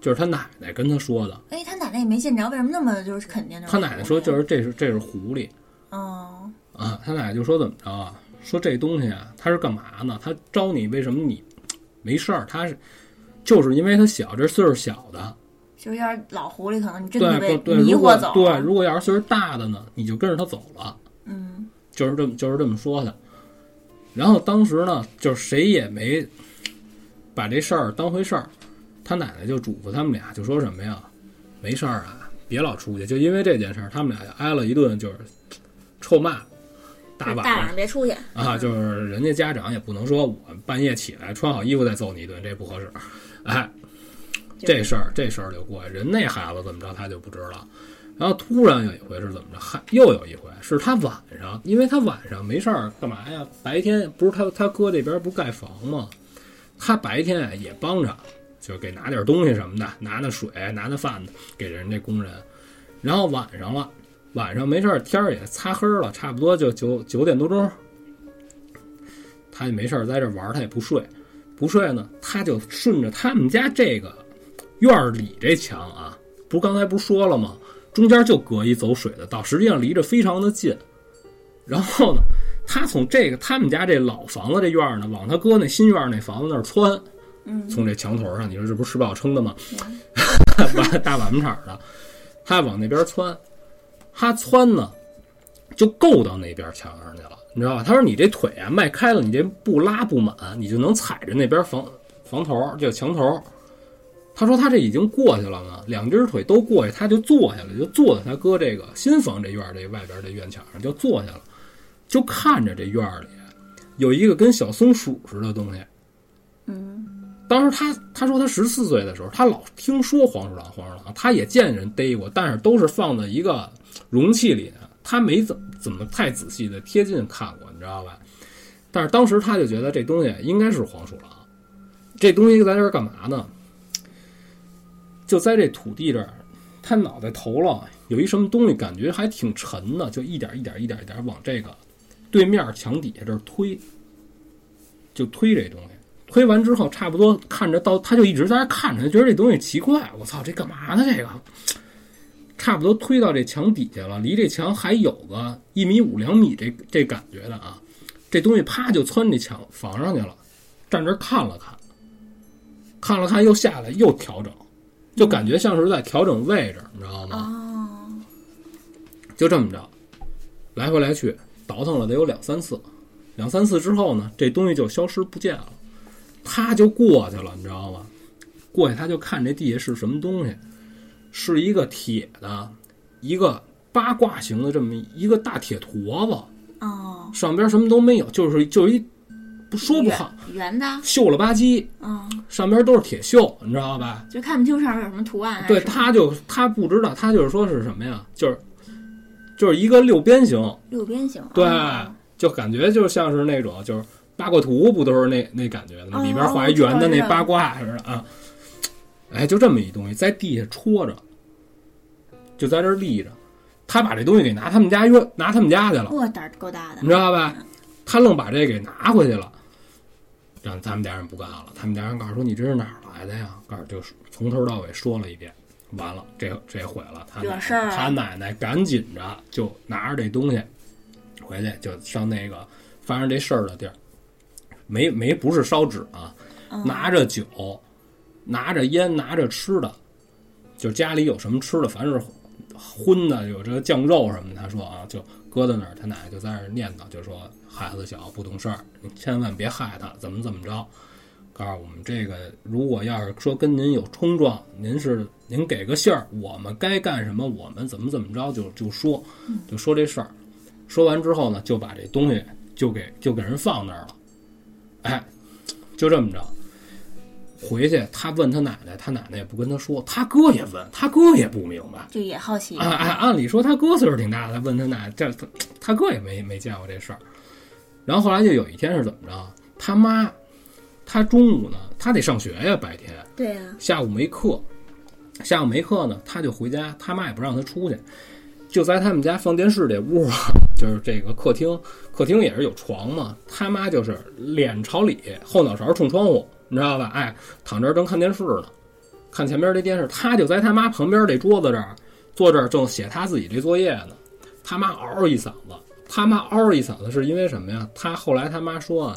就是他奶奶跟他说的。哎，他奶奶也没见着，为什么那么就是肯定的？他奶奶说就是这是这是狐狸哦，啊，他奶奶就说怎么着啊？说这东西啊，他是干嘛呢？他招你为什么你没事儿？他是就是因为他小，这岁数小的，就是要是老狐狸，可能你真的被对对，迷如果惑走。对，如果要是岁数大的呢，你就跟着他走了。嗯就是这么就是这么说的。然后当时呢，就是谁也没把这事儿当回事儿，他奶奶就嘱咐他们俩，就说什么呀，没事儿啊，别老出去。就因为这件事儿，他们俩挨了一顿就是臭骂，大晚大晚上上别出去啊，就是人家家长也不能说我半夜起来穿好衣服再揍你一顿，这不合适。哎，这事儿这事儿就过去，人那孩子怎么着他就不知道。然后突然有一回是怎么着？还又有一回是他晚上，因为他晚上没事儿干嘛呀？白天不是他他哥这边不盖房吗？他白天也帮着，就给拿点东西什么的，拿拿水，拿拿饭给人家工人。然后晚上了，晚上没事儿，天儿也擦黑了，差不多就九九点多钟，他也没事儿在这玩，他也不睡，不睡呢，他就顺着他们家这个院儿里这墙啊，不是刚才不是说了吗？中间就隔一走水的道，实际上离着非常的近。然后呢，他从这个他们家这老房子这院儿呢，往他哥那新院儿那房子那儿窜，嗯从这墙头上，你说这不是吃饱撑的吗？碗大碗场的，他往那边窜，他窜呢，就够到那边墙上去了，你知道吧？他说你这腿啊迈开了，你这步拉不满，你就能踩着那边房房头就墙头。他说他这已经过去了呢，两只腿都过去，他就坐下了，就坐在他哥这个新房这院儿这外边这院墙上就坐下了，就看着这院儿里有一个跟小松鼠似的东西。嗯当时他他说他十四岁的时候，他老听说黄鼠狼，黄鼠狼，他也见人逮过，但是都是放在一个容器里的，他没怎么怎么太仔细的贴近看过，你知道吧？但是当时他就觉得这东西应该是黄鼠狼，这东西在这儿干嘛呢？就在这土地这儿，他脑袋头了有一什么东西，感觉还挺沉的，就一点一点一点一点往这个对面墙底下这儿推，就推这东西。推完之后，差不多看着到，他就一直在那看着，觉得这东西奇怪。我操，这干嘛呢？这个差不多推到这墙底下了，离这墙还有个一米五两米这这感觉的啊。这东西啪就窜这墙房上去了，站这看了看，看了看又下来又调整，就感觉像是在调整位置，你知道吗？哦，就这么着，来回来去倒腾了得有两三次，两三次之后呢，这东西就消失不见了，他就过去了，你知道吗？过去他就看这地下是什么东西，是一个铁的，一个八卦形的这么一个大铁坨子，哦，上边什么都没有，就是就是一不说不好，圆圆的，锈了吧唧，嗯，上边都是铁锈，你知道吧？就看不清上面有什么图案。对，他就他不知道，他就是说是什么呀？就是就是一个六边形，六边形。对哦就感觉就像是那种就是八卦图，不都是那那感觉的吗？哦里边画一圆的那八卦似的啊。哎，就这么一东西在地下戳着，就在这立着。他把这东西给拿他们家约拿他们家去了，哇，胆儿够大的你。知道吧？他愣把这给拿回去了，让他们家人不干了。他们家人告诉说：“你这是哪儿来的呀？”告诉就是从头到尾说了一遍。完了，这这毁了。他奶惹事儿他奶奶赶紧着就拿着这东西回去，就上那个发生这事儿的地儿，没没不是烧纸啊，嗯拿着酒，拿着烟，拿着吃的，就家里有什么吃的，凡是荤的，有这个酱肉什么的，他说啊，就搁在那儿，他奶奶就在那儿念叨，就说孩子小不懂事儿，你千万别害他，怎么怎么着。告诉我们这个，如果要是说跟您有冲撞，您是您给个信儿，我们该干什么，我们怎么怎么着就就说，就说这事儿。说完之后呢，就把这东西就给就给人放那儿了，哎，就这么着。回去他问他奶奶，他奶奶也不跟他说，他哥也问，他哥也不明白。就也好奇。哎哎，按理说他哥岁数挺大的，问他奶这他他哥也没没见过这事儿。然后后来就有一天是怎么着？他妈，他中午呢，他得上学呀，白天对呀，下午没课，下午没课呢，他就回家，他妈也不让他出去，就在他们家放电视这屋啊，就是这个客厅，客厅也是有床嘛，他妈就是脸朝里，后脑勺冲窗户，你知道吧？哎，躺这儿正看电视呢，看前边这电视，他就在他妈旁边这桌子这儿坐这儿正写他自己这作业呢，他妈嗷一嗓子，他妈嗷一嗓子是因为什么呀？他后来他妈说啊。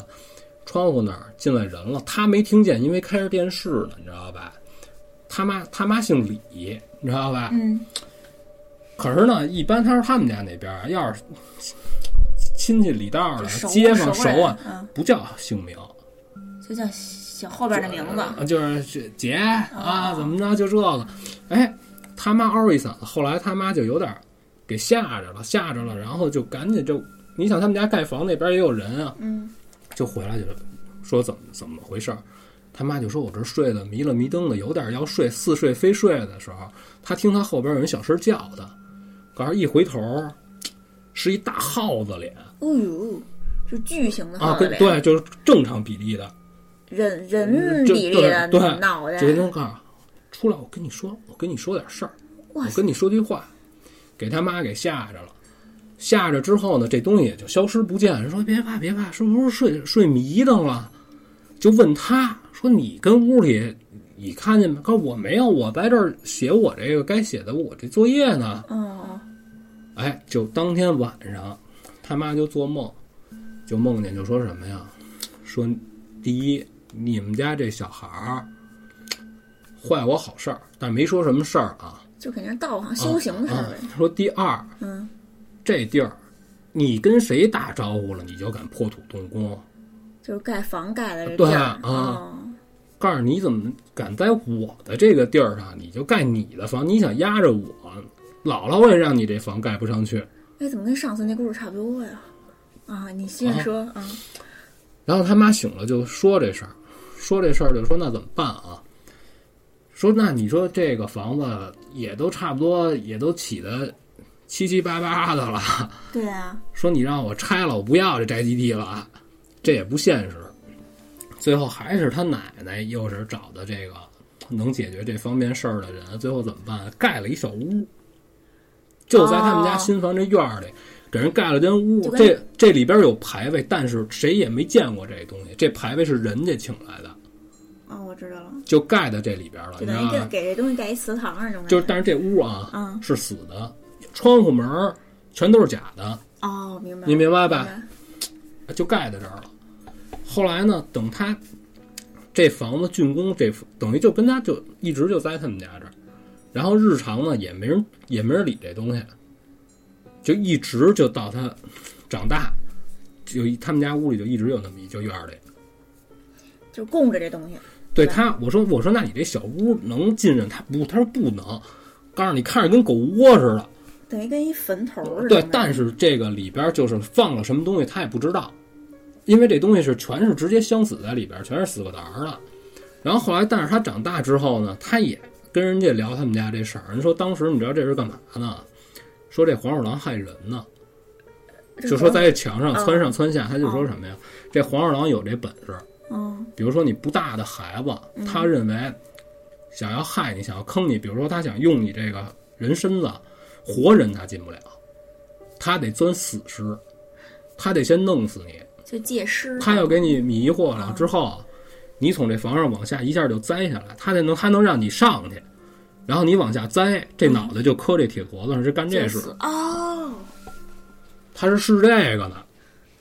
窗户那儿进来人了，他没听见，因为开着电视呢，你知道吧？他妈他妈姓李，你知道吧？嗯，可是呢，一般他说他们家那边儿要是亲戚里道的、街坊熟啊，嗯，不叫姓名，就叫小后边的名字。啊就是这姐啊，怎么着就这个，哎，他妈嗷一嗓子，后来他妈就有点儿给吓着了，吓着了，然后就赶紧就，你想他们家盖房那边也有人啊，嗯，就回来就说怎么怎么回事儿，他妈就说我这睡得迷了迷瞪的，有点要睡，似睡非睡的时候，他听他后边有人小声叫他，可是一回头，是一大耗子脸。哦呦，是巨型的啊，对就是正常比例的，人人比例的脑袋。就，跟他告诉出来，我跟你说，我跟你说点事儿，我跟你说句话，给他妈给吓着了。吓着之后呢，这东西也就消失不见。人说别怕别怕，是不是睡睡迷瞪了？就问他说：“你跟屋里你看见没？可我没有，我在这儿写我这个该写的我这作业呢。哦，哎，就当天晚上，他妈就做梦，就梦见就说什么呀？说第一，你们家这小孩儿坏我好事儿，但没说什么事儿啊。就肯定是道行修行的呗。说第二，嗯，这地儿你跟谁打招呼了，你就敢破土动工？就是盖房盖的这对地儿啊哦告诉你怎么敢在我的这个地儿上，你就盖你的房？你想压着我，姥姥我也让你这房盖不上去。哎，怎么跟上次那故事差不多呀？啊，你接着说啊。然后他妈醒了就说这事儿，说这事儿就说那怎么办啊？说那你说这个房子也都差不多，也都起的七七八八的了。对啊，说你让我拆了，我不要这宅基地了啊，这也不现实。最后还是他奶奶又是找的这个能解决这方面事儿的人，最后怎么办？盖了一小屋，就在他们家哦新房这院儿里，给人盖了间屋这这里边有牌位，但是谁也没见过这东西，这牌位是人家请来的，就盖在这里边了，就等于给这东西盖一祠堂那种。就是，但是这屋啊，嗯是死的，窗户门全都是假的，哦，明白。你明白吧？白就盖在这儿了。后来呢，等他这房子竣工，这等于就跟他就一直就在他们家这儿，然后日常呢也没人也没人理这东西，就一直就到他长大，就他们家屋里就一直有那么一就院儿里。就供着这东西。对对他，我说我说那你这小屋能进人？他不，他说不能。告诉你，看着跟狗窝似的。等于跟一坟头似的。对，但是这个里边就是放了什么东西，他也不知道，因为这东西是全是直接相死在里边，全是死个儿的。然后后来，但是他长大之后呢，他也跟人家聊他们家这事儿。人说当时你知道这是干嘛呢？说这黄鼠狼害人呢，就说在这墙上嗯窜上窜下，他就说什么呀？这黄鼠狼有这本事，嗯。比如说你不大的孩子，他认为想要害你，想要坑你，比如说他想用你这个人身子，活人他进不了，他得钻死尸，他得先弄死你，就借尸。他要给你迷惑了嗯之后，你从这房上往下一下就栽下来，他才能他能让你上去，然后你往下栽，这脑袋就磕这铁坨子上，是干这事，哦，他是试这个呢，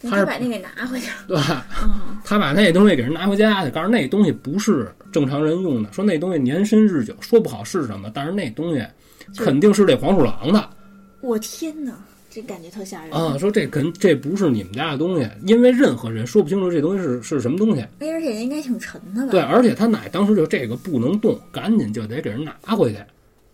他是把那给拿回去了。对。嗯他把那东西给人拿回家去，告诉那东西不是正常人用的，说那东西年深日久，说不好是什么，但是那东西肯定是这黄鼠狼的我天哪，这感觉特吓人啊！！说这肯这不是你们家的东西，因为任何人说不清楚这东西是是什么东西。哎，而且应该挺沉的吧？对，而且他奶当时就这个不能动，赶紧就得给人拿回去。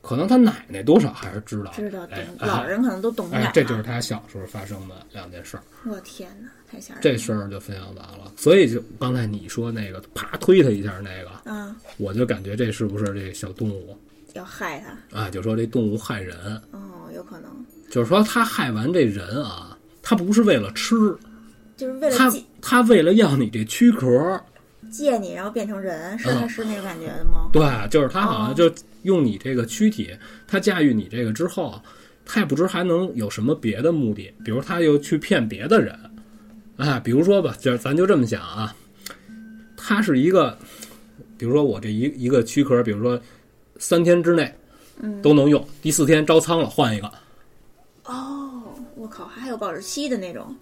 可能他奶奶多少还是知道，知道懂哎，老人可能都懂点儿。，哎这就是他小时候发生的两件事儿。我天哪，太吓人！这事儿就分享完了，所以就刚才你说那个啪推他一下那个，啊，我就感觉这是不是这小动物要害他啊？就说这动物害人，哦，有可能就是说他害完这人啊，他不是为了吃，就是为了他他为了要你这躯壳，借你，然后变成人，是是那个感觉的吗？对，就是他好像哦就用你这个躯体，他驾驭你这个之后，他也不知还能有什么别的目的，比如他又去骗别的人，啊，比如说吧，就是咱就这么想啊，他是一个，比如说我这一一个躯壳，比如说三天之内嗯，都能用，第四天招仓了换一个。哦，我靠，还有保质期的那种。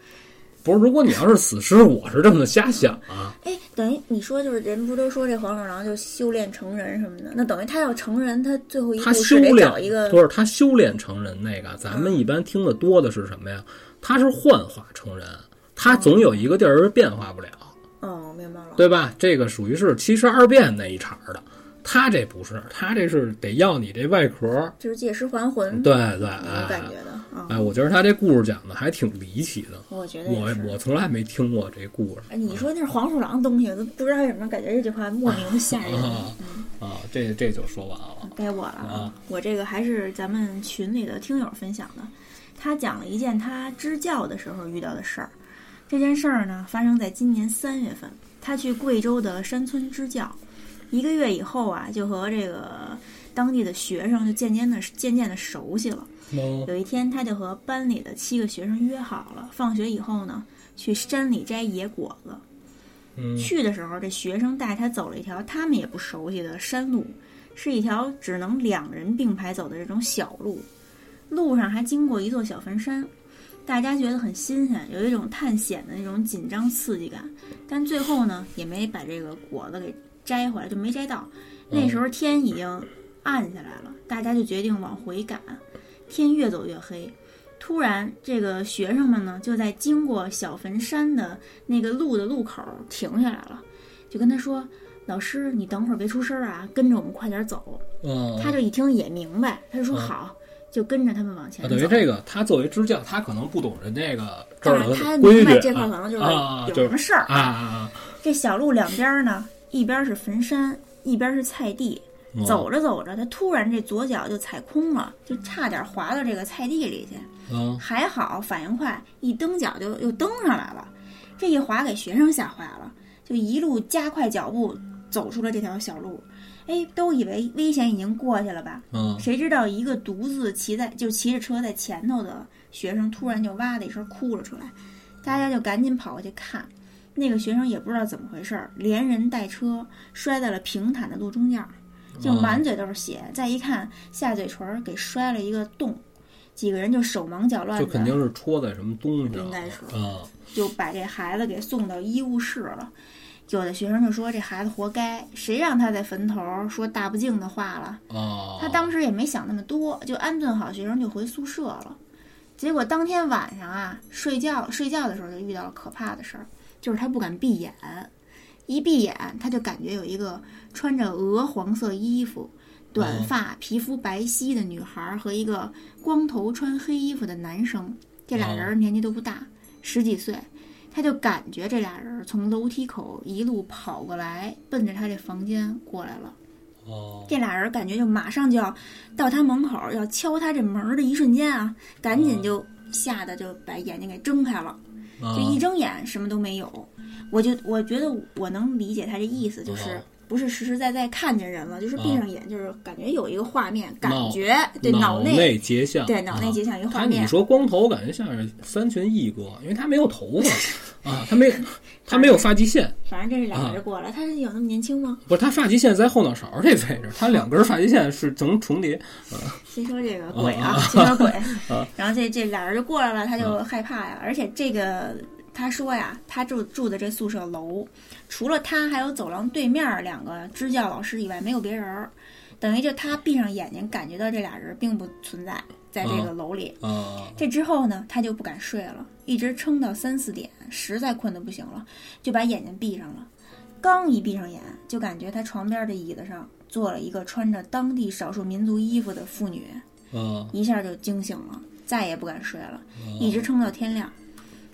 不是，如果你要是死尸，我是这么瞎想啊。哎，等于你说就是人不都说这黄鼠狼就修炼成人什么的？那等于他要成人，他最后一步他修是得炼找一个不是他修炼成人那个，咱们一般听的多的是什么呀？他是幻化成人，他总有一个地儿是变化不了，哦，明白了。对吧？这个属于是七十二变那一茬儿的，他这不是，他这是得要你这外壳。就是借尸还魂，对对，有感哎觉的啊。哎，我觉得他这故事讲的还挺离奇的，我觉得我我从来没听过这故事哎，你说那是黄鼠狼东西，都不知道为什么感觉这句话莫名的吓人。啊啊，这这就说完了。该我了啊！我这个还是咱们群里的听友分享的，他讲了一件他支教的时候遇到的事儿。这件事儿呢，发生在今年三月份，他去贵州的山村支教，一个月以后啊，就和这个当地的学生就渐渐的渐渐的熟悉了。嗯有一天，他就和班里的七个学生约好了，放学以后呢，去山里摘野果子。嗯去的时候，这学生带他走了一条他们也不熟悉的山路，是一条只能两人并排走的这种小路。路上还经过一座小坟山，大家觉得很新鲜，有一种探险的那种紧张刺激感。但最后呢，也没把这个果子给摘回来，就没摘到。那时候天已经暗下来了，大家就决定往回赶。天越走越黑，突然这个学生们呢，就在经过小坟山的那个路的路口停下来了，就跟他说：“老师，你等会儿别出声啊，跟着我们快点走。”嗯，他就一听也明白，他就说嗯好，就跟着他们往前啊，走。等于这个他作为支教，他可能不懂人这个这儿的明白这块儿可能就是啊，有什么事儿。啊啊这小路两边呢，一边是坟山，一边是菜地。啊！走着走着，他突然这左脚就踩空了，就差点滑到这个菜地里去。嗯还好反应快，一蹬脚就又蹬上来了。这一滑给学生吓坏了，就一路加快脚步走出了这条小路。哎，都以为危险已经过去了吧？嗯谁知道一个独自骑在就骑着车在前头的学生突然就哇的一声哭了出来，大家就赶紧跑过去看。那个学生也不知道怎么回事儿，连人带车摔在了平坦的路中间儿，就满嘴都是血。再一看下嘴唇儿给摔了一个洞，几个人就手忙脚乱的，就肯定是戳在什么东西上了，应该是啊就把这孩子给送到医务室了。有的学生就说这孩子活该，谁让他在坟头儿说大不敬的话了？啊！他当时也没想那么多，就安顿好学生就回宿舍了。结果当天晚上啊，睡觉睡觉的时候就遇到了可怕的事儿，就是他不敢闭眼，一闭眼他就感觉有一个穿着鹅黄色衣服、短发、皮肤白皙的女孩和一个光头穿黑衣服的男生，这俩人年纪都不大，十几岁。他就感觉这俩人从楼梯口一路跑过来，奔着他这房间过来了。哦，这俩人感觉就马上就要到他门口，要敲他这门儿的一瞬间啊，赶紧就吓得就把眼睛给睁开了，啊就一睁眼什么都没有。我就我觉得我能理解他这意思，就是哦不是实实在在看见人了，就是闭上眼，就是感觉有一个画面，感觉对脑内结像，对脑内啊结像一个画面你。说光头，感觉像是三群一哥，因为他没有头发啊，他没 他没有发际线，反正这是俩啊人过来，他有那么年轻吗？不是他发际线在后脑勺这位置，他两根发际线是能重叠。先说这个鬼啊啊，先说鬼啊，然后这这俩人就过来了，他就害怕呀。而且这个他说呀，他住住的这宿舍楼，除了他还有走廊对面两个支教老师以外，没有别人儿。等于就他闭上眼睛，感觉到这俩人并不存在在这个楼里。啊这之后呢，他就不敢睡了，一直撑到三四点，实在困得不行了，就把眼睛闭上了。刚一闭上眼，就感觉他床边的椅子上坐了一个穿着当地少数民族衣服的妇女，啊一下就惊醒了，再也不敢睡了，一直撑到天亮。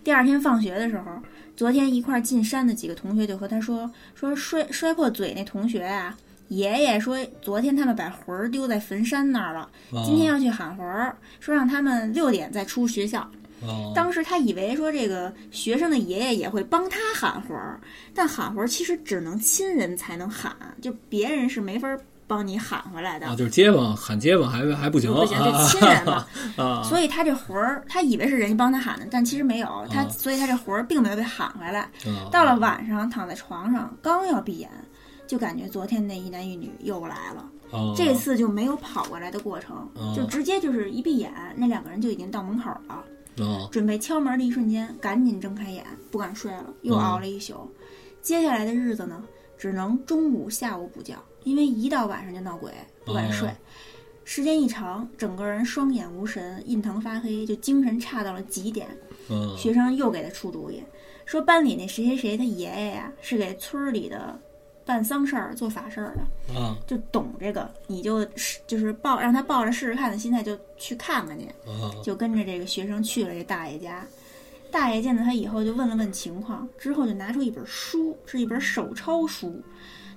第二天放学的时候，昨天一块儿进山的几个同学就和他说，说摔摔破嘴那同学啊，爷爷说昨天他们把魂儿丢在坟山那儿了，啊！今天要去喊魂儿，说让他们六点再出学校。啊当时他以为说这个学生的爷爷也会帮他喊魂儿，但喊魂儿其实只能亲人才能喊，就别人是没法帮你喊回来的。啊，就是街坊喊街坊还还不行，不行，啊这亲人嘛，啊所以他这魂儿，他以为是人家帮他喊的，但其实没有，他，啊所以他这魂儿并没有被喊回来。啊到了晚上，躺在床上，刚要闭眼，就感觉昨天那一男一女又来了。啊这次就没有跑过来的过程，啊就直接就是一闭眼，那两个人就已经到门口了。啊准备敲门的一瞬间，赶紧睁开眼，不敢睡了，又熬了一宿。接下来的日子呢，只能中午、下午补觉，因为一到晚上就闹鬼，不敢睡。哦时间一长，整个人双眼无神，印堂发黑，就精神差到了极点。嗯学生又给他出主意，说班里那谁谁谁他爷爷呀，是给村儿里的办丧事儿、做法事儿的，嗯就懂这个，你就是就是抱让他抱着试试看的心态就去看看去。啊就跟着这个学生去了这大爷家。大爷见到他以后，就问了问情况，之后就拿出一本书，是一本手抄书，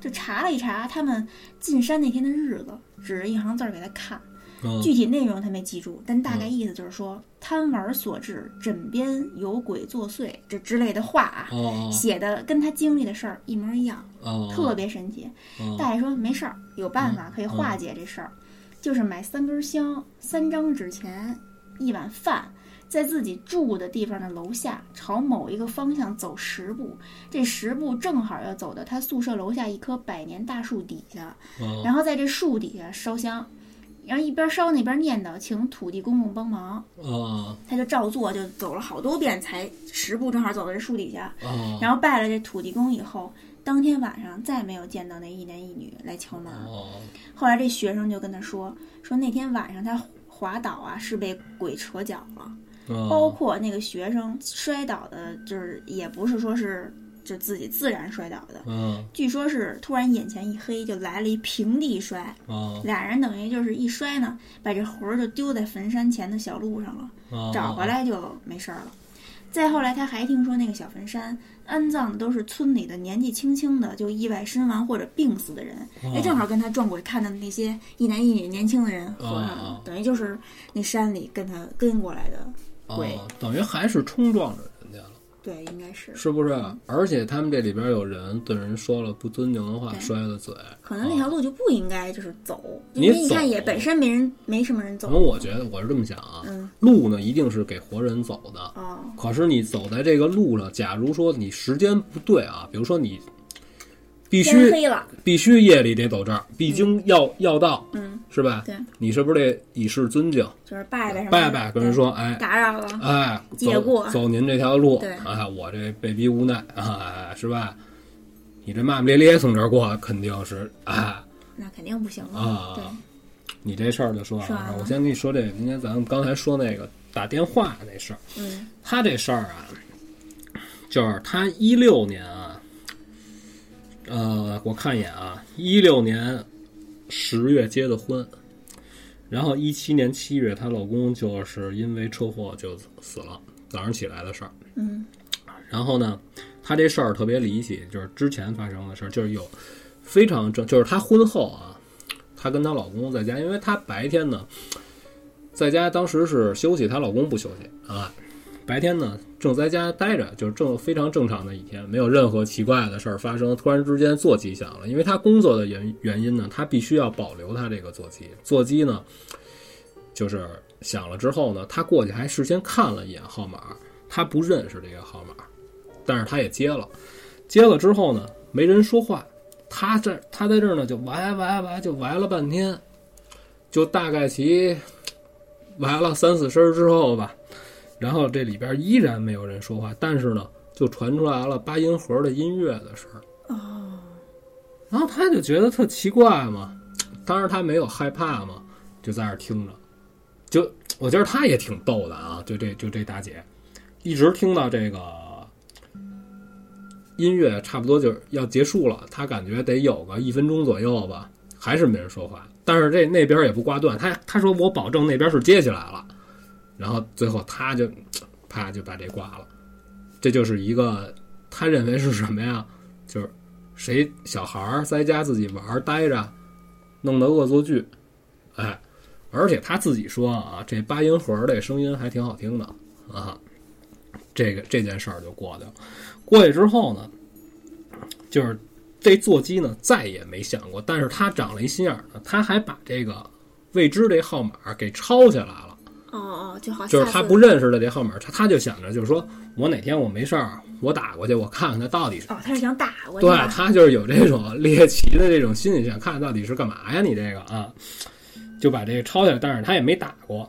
就查了一查他们进山那天的日子，指着一行字儿给他看，啊具体内容他没记住，但大概意思就是说贪玩所致，枕边有鬼作祟这之类的话啊，啊写的跟他经历的事儿一模一样，啊特别神奇。啊大爷说没事儿，有办法可以化解这事儿，就是买三根香、三张纸钱、一碗饭，在自己住的地方的楼下，朝某一个方向走十步，这十步正好要走到他宿舍楼下一棵百年大树底下，嗯然后在这树底下烧香，然后一边烧那边念叨，请土地公公帮忙。啊他就照做，就走了好多遍，才十步正好走到这树底下。啊然后拜了这土地公以后，当天晚上再没有见到那一男一女来敲门。哦后来这学生就跟他说，说那天晚上他滑倒啊，是被鬼扯脚了。包哦括那个学生摔倒的，就是也不是说是就自己自然摔倒的，嗯据说是突然眼前一黑，就来了一平地摔。啊俩人等于就是一摔呢，把这魂儿就丢在坟山前的小路上了。啊找回来就没事儿了。再后来，他还听说那个小坟山安葬的都是村里的年纪轻轻的就意外身亡或者病死的人，哎，正好跟他撞鬼看到的那些一男一女年轻的人合上了哦，等于就是那山里跟他跟过来的鬼，哦等于还是冲撞着。对，应该是，是不是？而且他们这里边有人对人说了不尊敬的话，摔了嘴。可能那条路就不应该就是走，你因为你看也本身没人没什么人走可能，我觉得我是这么想啊，嗯，路呢一定是给活人走的。哦，可是你走在这个路上，假如说你时间不对啊，比如说你必须黑了，必须夜里得走这儿，必经要要道，嗯，是吧？对，你是不是得以示尊敬，就是拜拜什么，拜拜，跟人说，哎打扰了，哎，走借过走您这条路对，啊，我这被逼无奈啊，是吧？你这骂骂咧咧从这儿过，肯定是啊。那肯定不行了，啊对，你这事儿就说完了，我先跟你说这个，今天咱们刚才说那个打电话那事儿，嗯他这事儿啊，就是他一六年啊，呃，我看一眼啊，一六年十月结的婚，然后一七年七月她老公就是因为车祸就死了，早上起来的事儿。嗯然后呢，她这事儿特别离奇，就是之前发生的事儿，就是有非常正，就是她婚后啊，她跟她老公在家，因为她白天呢在家当时是休息，她老公不休息啊，白天呢正在家待着，就是正非常正常的一天，没有任何奇怪的事儿发生。突然之间座机响了，因为他工作的原原因呢，他必须要保留他这个座机，座机呢就是响了之后呢，他过去还事先看了一眼号码，他不认识这个号码。但是他也接了，接了之后呢，没人说话，他这他在这儿呢就喂喂喂，就喂了半天，就大概其玩了三四声之后吧，然后这里边依然没有人说话，但是呢，就传出来了八音盒的音乐的声儿，哦，然后他就觉得特奇怪嘛，当然他没有害怕嘛，就在那儿听着，就我觉得他也挺逗的啊，就这就这大姐，一直听到这个音乐差不多就要结束了，他感觉得有个一分钟左右吧，还是没人说话，但是这那边也不挂断，他他说我保证那边是接起来了，然后最后他就 啪就把这挂了，这就是一个他认为是什么呀？就是谁小孩儿在家自己玩儿待着，弄的恶作剧，哎，而且他自己说啊，这八音盒这声音还挺好听的啊，这个这件事儿就过去了。过去之后呢，就是这座机呢再也没响过，但是他长了一心眼儿呢，他还把这个未知这号码给抄下来了。哦哦，就好，就是他不认识的这号码，他他就想着，就是说我哪天我没事儿，我打过去，我看看他到底是。哦，他是想打过去对吧，他就是有这种猎奇的这种心理，想看到底是干嘛呀？你这个啊，就把这个抄下来，但是他也没打过。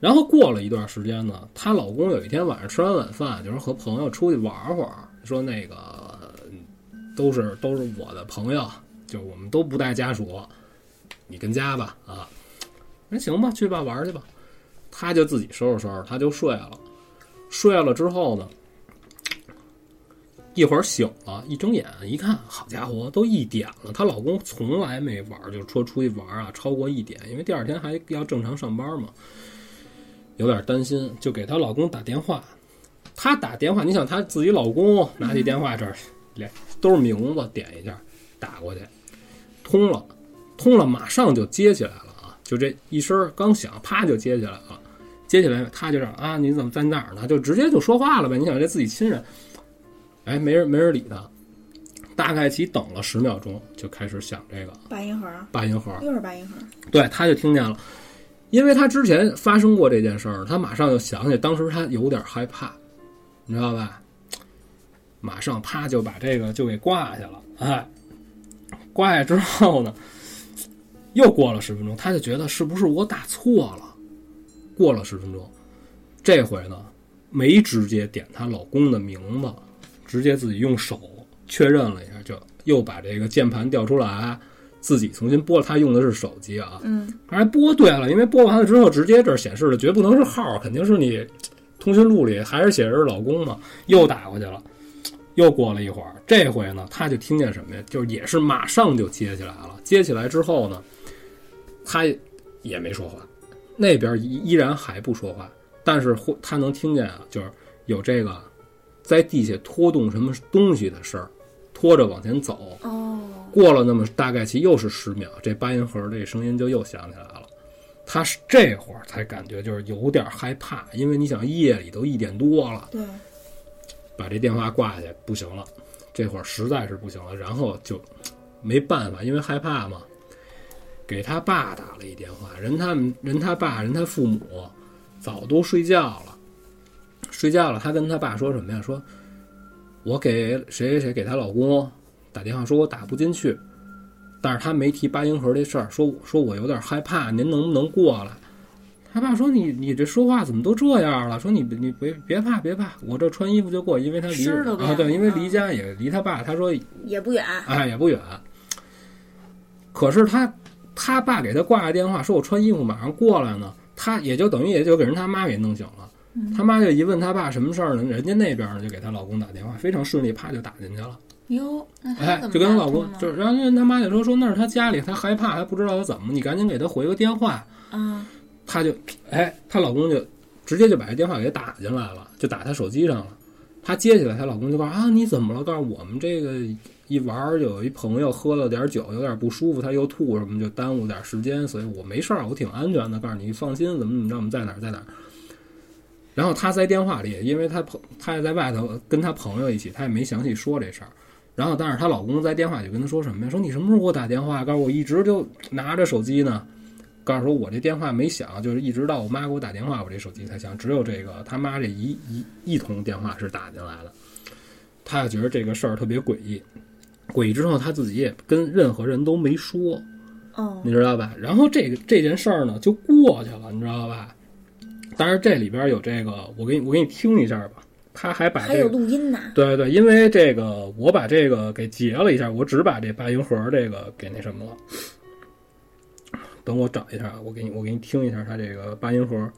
然后过了一段时间呢，她老公有一天晚上吃完晚饭，就是和朋友出去玩会儿，说那个嗯都是都是我的朋友，就我们都不带家属，你跟家吧啊。那行吧，去吧，玩去吧。她就自己收拾收拾，她就睡了。睡了之后呢，一会儿醒了，一睁眼一看，好家伙，都一点了。她老公从来没玩，就是说出去玩啊，超过一点，因为第二天还要正常上班嘛，有点担心，就给她老公打电话。她打电话，你想她自己老公拿起电话这儿，连都是名字，点一下打过去，通了，通了，马上就接起来了啊！就这一声刚响，啪就接起来了。接起来，他就让啊，你怎么在哪儿呢？就直接就说话了呗。你想这自己亲人，哎，没人没人理他。大概其等了十秒钟，就开始响这个八音盒，八音盒。又是八音盒，对，他就听见了，因为他之前发生过这件事儿，他马上就想起当时他有点害怕，你知道吧？马上啪就把这个就给挂下了，哎，挂下之后呢，又过了十分钟，他就觉得是不是我打错了？过了十分钟，这回呢，没直接点她老公的名字，直接自己用手确认了一下，就又把这个键盘调出来，自己重新拨了。他用的是手机啊，嗯，还拨对了，因为拨完了之后，直接这显示的绝不能是号，肯定是你通讯录里还是写着是老公嘛，又打过去了。又过了一会儿，这回呢，他就听见什么呀？就是也是马上就接起来了。接起来之后呢，他也没说话，那边依依然还不说话，但是或他能听见啊，就是有这个在地下拖动什么东西的事儿，拖着往前走。哦，过了那么大概其又是十秒，这八音盒这声音就又响起来了。他是这会儿才感觉就是有点害怕，因为你想夜里都一点多了，对，把这电话挂下去不行了，这会儿实在是不行了，然后就没办法，因为害怕嘛，给他爸打了一电话，人他们人他爸人他父母早都睡觉了，睡觉了，他跟他爸说什么呀？说我给谁谁谁给她老公打电话，说我打不进去，但是他没提八音盒这事儿，说说我有点害怕，您能不能过来？他爸说你你这说话怎么都这样了？说你你别别怕别怕，我这穿衣服就过，因为他离啊对，因为离家也离他爸，他说也不远。哎也不远。可是他他爸给他挂个电话，说我穿衣服马上过来呢，他也就等于也就给人他妈给弄醒了。他妈就一问他爸什么事儿呢，人家那边呢就给她老公打电话，非常顺利，啪就打进去了。哟，哎就跟她老公就是，然后人他妈就说说那是他家里，他害怕还不知道他怎么，你赶紧给他回个电话。啊，她就哎，她老公就直接就把这电话给打进来了，就打她手机上了。她接起来，她老公就告诉啊你怎么了？告诉我们这个一玩儿有一朋友喝了点酒，有点不舒服，他又吐什么，就耽误点时间，所以我没事儿，我挺安全的。告诉你放心，怎么怎么着，我们在哪儿在哪儿。然后他在电话里，因为他朋他也在外头跟他朋友一起，他也没详细说这事儿。然后，但是她老公在电话里跟她说什么呀？说你什么时候给我打电话？告诉我一直就拿着手机呢。告诉我我这电话没响，就是一直到我妈给我打电话，我这手机才响。只有这个他妈这一一一通电话是打进来的。他就觉得这个事儿特别诡异，诡异之后他自己也跟任何人都没说，哦，你知道吧？然后这个这件事儿呢就过去了，你知道吧？但是这里边有这个，我给你我给你听一下吧。他还把还有这个录音呢。对对，因为这个我把这个给截了一下，我只把这八音盒这个给那什么了。等我找一下，我给你我给你听一下他这个八音盒。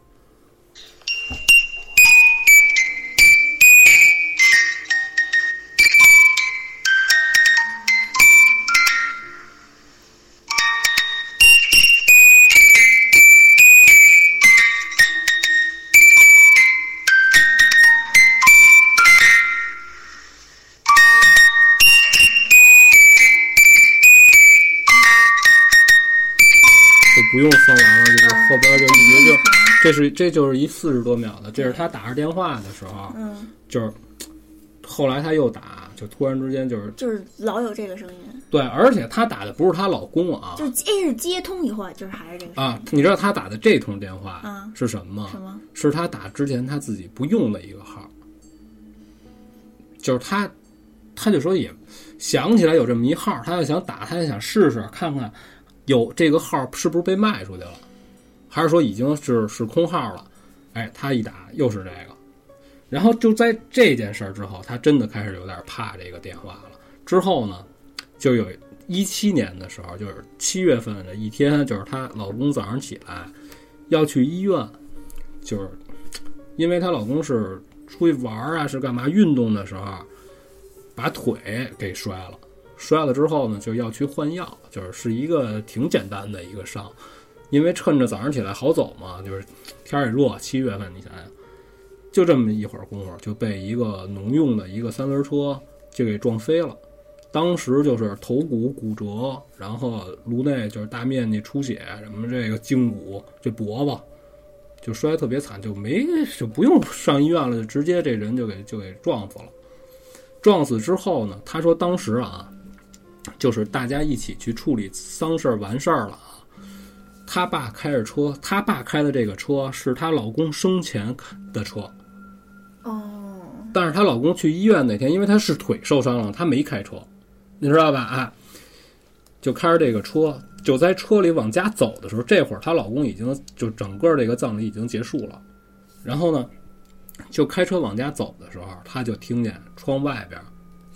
不用放完了，就是后边就一直就，这是这就是一四十多秒的，这是他打着电话的时候，嗯，就是后来他又打，就突然之间就是就是老有这个声音，对，而且他打的不是她老公啊就是接是接通以后，就是还是这个啊，你知道他打的这通电话啊是什么？吗？什么？是他打之前他自己不用的一个号，就是他，他就说也想起来有这么一号，他就想打，他就想试试看看有这个号是不是被卖出去了，还是说已经是是空号了？哎，他一打又是这个，然后就在这件事儿之后，他真的开始有点怕这个电话了。之后呢，就有一七年的时候，就是七月份的一天，就是她老公早上起来要去医院，就是因为她老公是出去玩啊，是干嘛运动的时候，把腿给摔了。摔了之后呢，就要去换药，就是是一个挺简单的一个伤，因为趁着早上起来好走嘛，就是天也热，七月份你想想，就这么一会儿功夫就被一个农用的一个三轮车就给撞飞了。当时就是头骨骨折，然后颅内就是大面积出血，什么这个胫骨这脖子就摔得特别惨，就没就不用上医院了，就直接这人就给就给撞死了。撞死之后呢，他说当时啊，就是大家一起去处理丧事儿完事儿了啊，她爸开着车，她爸开的这个车是她老公生前的车，哦，但是她老公去医院那天，因为他是腿受伤了，他没开车，你知道吧？啊，就开着这个车，就在车里往家走的时候，这会儿她老公已经就整个这个葬礼已经结束了，然后呢，就开车往家走的时候，她就听见窗外边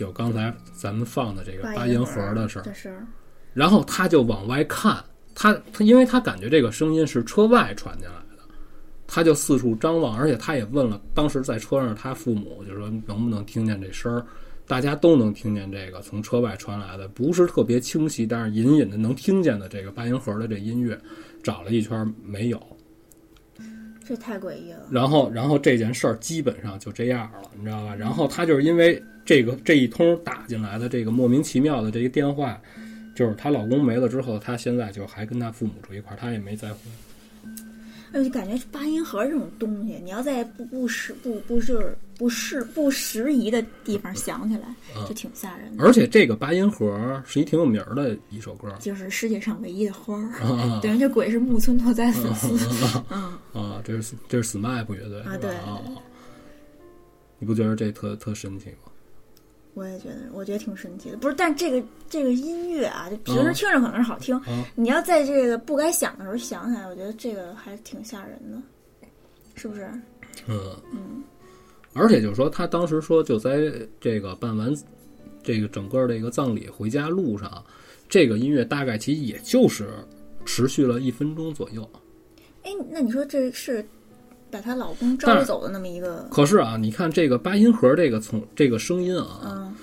有刚才咱们放的这个八音盒的事儿，然后他就往外看，他他因为他感觉这个声音是车外传进来的，他就四处张望，而且他也问了当时在车上他父母，就说能不能听见这声儿，大家都能听见这个从车外传来的，不是特别清晰，但是隐隐的能听见的这个八音盒的这音乐，找了一圈没有，这太诡异了。然后然后这件事儿基本上就这样了，你知道吧？然后他就是因为这个这一通打进来的这个莫名其妙的这个电话。就是她老公没了之后，她现在就还跟她父母住一块儿，她也没再婚。哎，我就感觉八音盒这种东西，你要在不不适不不是不适不适宜的地方想起来，就挺吓人的。而且这个八音盒是一挺有名儿的一首歌，就是世界上唯一的花儿，啊等于这鬼是木村拓哉粉丝。嗯，啊，这是这是 SMAP 乐队啊对啊，你不觉得这特特神奇吗？我也觉得，我觉得挺神奇的。不是，但这个这个音乐啊，就平时嗯听着可能是好听，啊你要在这个不该想的时候想起来，我觉得这个还挺吓人的，是不是？嗯嗯，而且就是说，他当时说就在这个办完这个整个这个葬礼回家路上，这个音乐大概其实也就是持续了一分钟左右。哎，那你说这是把她老公招走的那么一个？可是啊，你看这个八音盒这个从这个声音啊，嗯，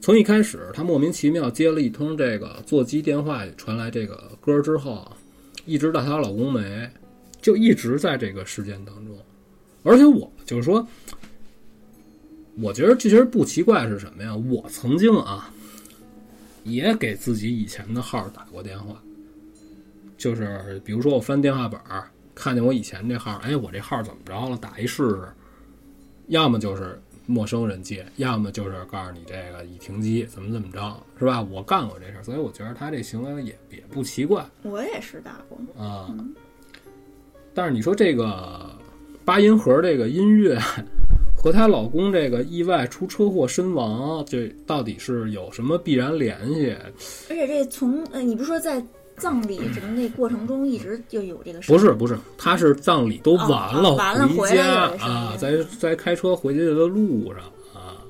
从一开始她莫名其妙接了一通这个座机电话传来这个歌之后啊，一直到她老公没，就一直在这个事件当中。而且我就是说，我觉得这其实不奇怪是什么呀？我曾经啊，也给自己以前的号打过电话，就是比如说我翻电话本儿，看见我以前这号，哎，我这号怎么着了？打一试试。要么就是陌生人接，要么就是告诉你这个已停机，怎么怎么着，是吧？我干过这事儿，所以我觉得他这行为也也不奇怪我也是打过。啊。但是你说这个八音盒这个音乐和她老公这个意外出车祸身亡，这到底是有什么必然联系？而且这从呃，你不是说在葬礼整个那过程中一直就有这个声音？不是不是，他是葬礼都完了，哦完了回来家啊，在在开车回去的路上啊，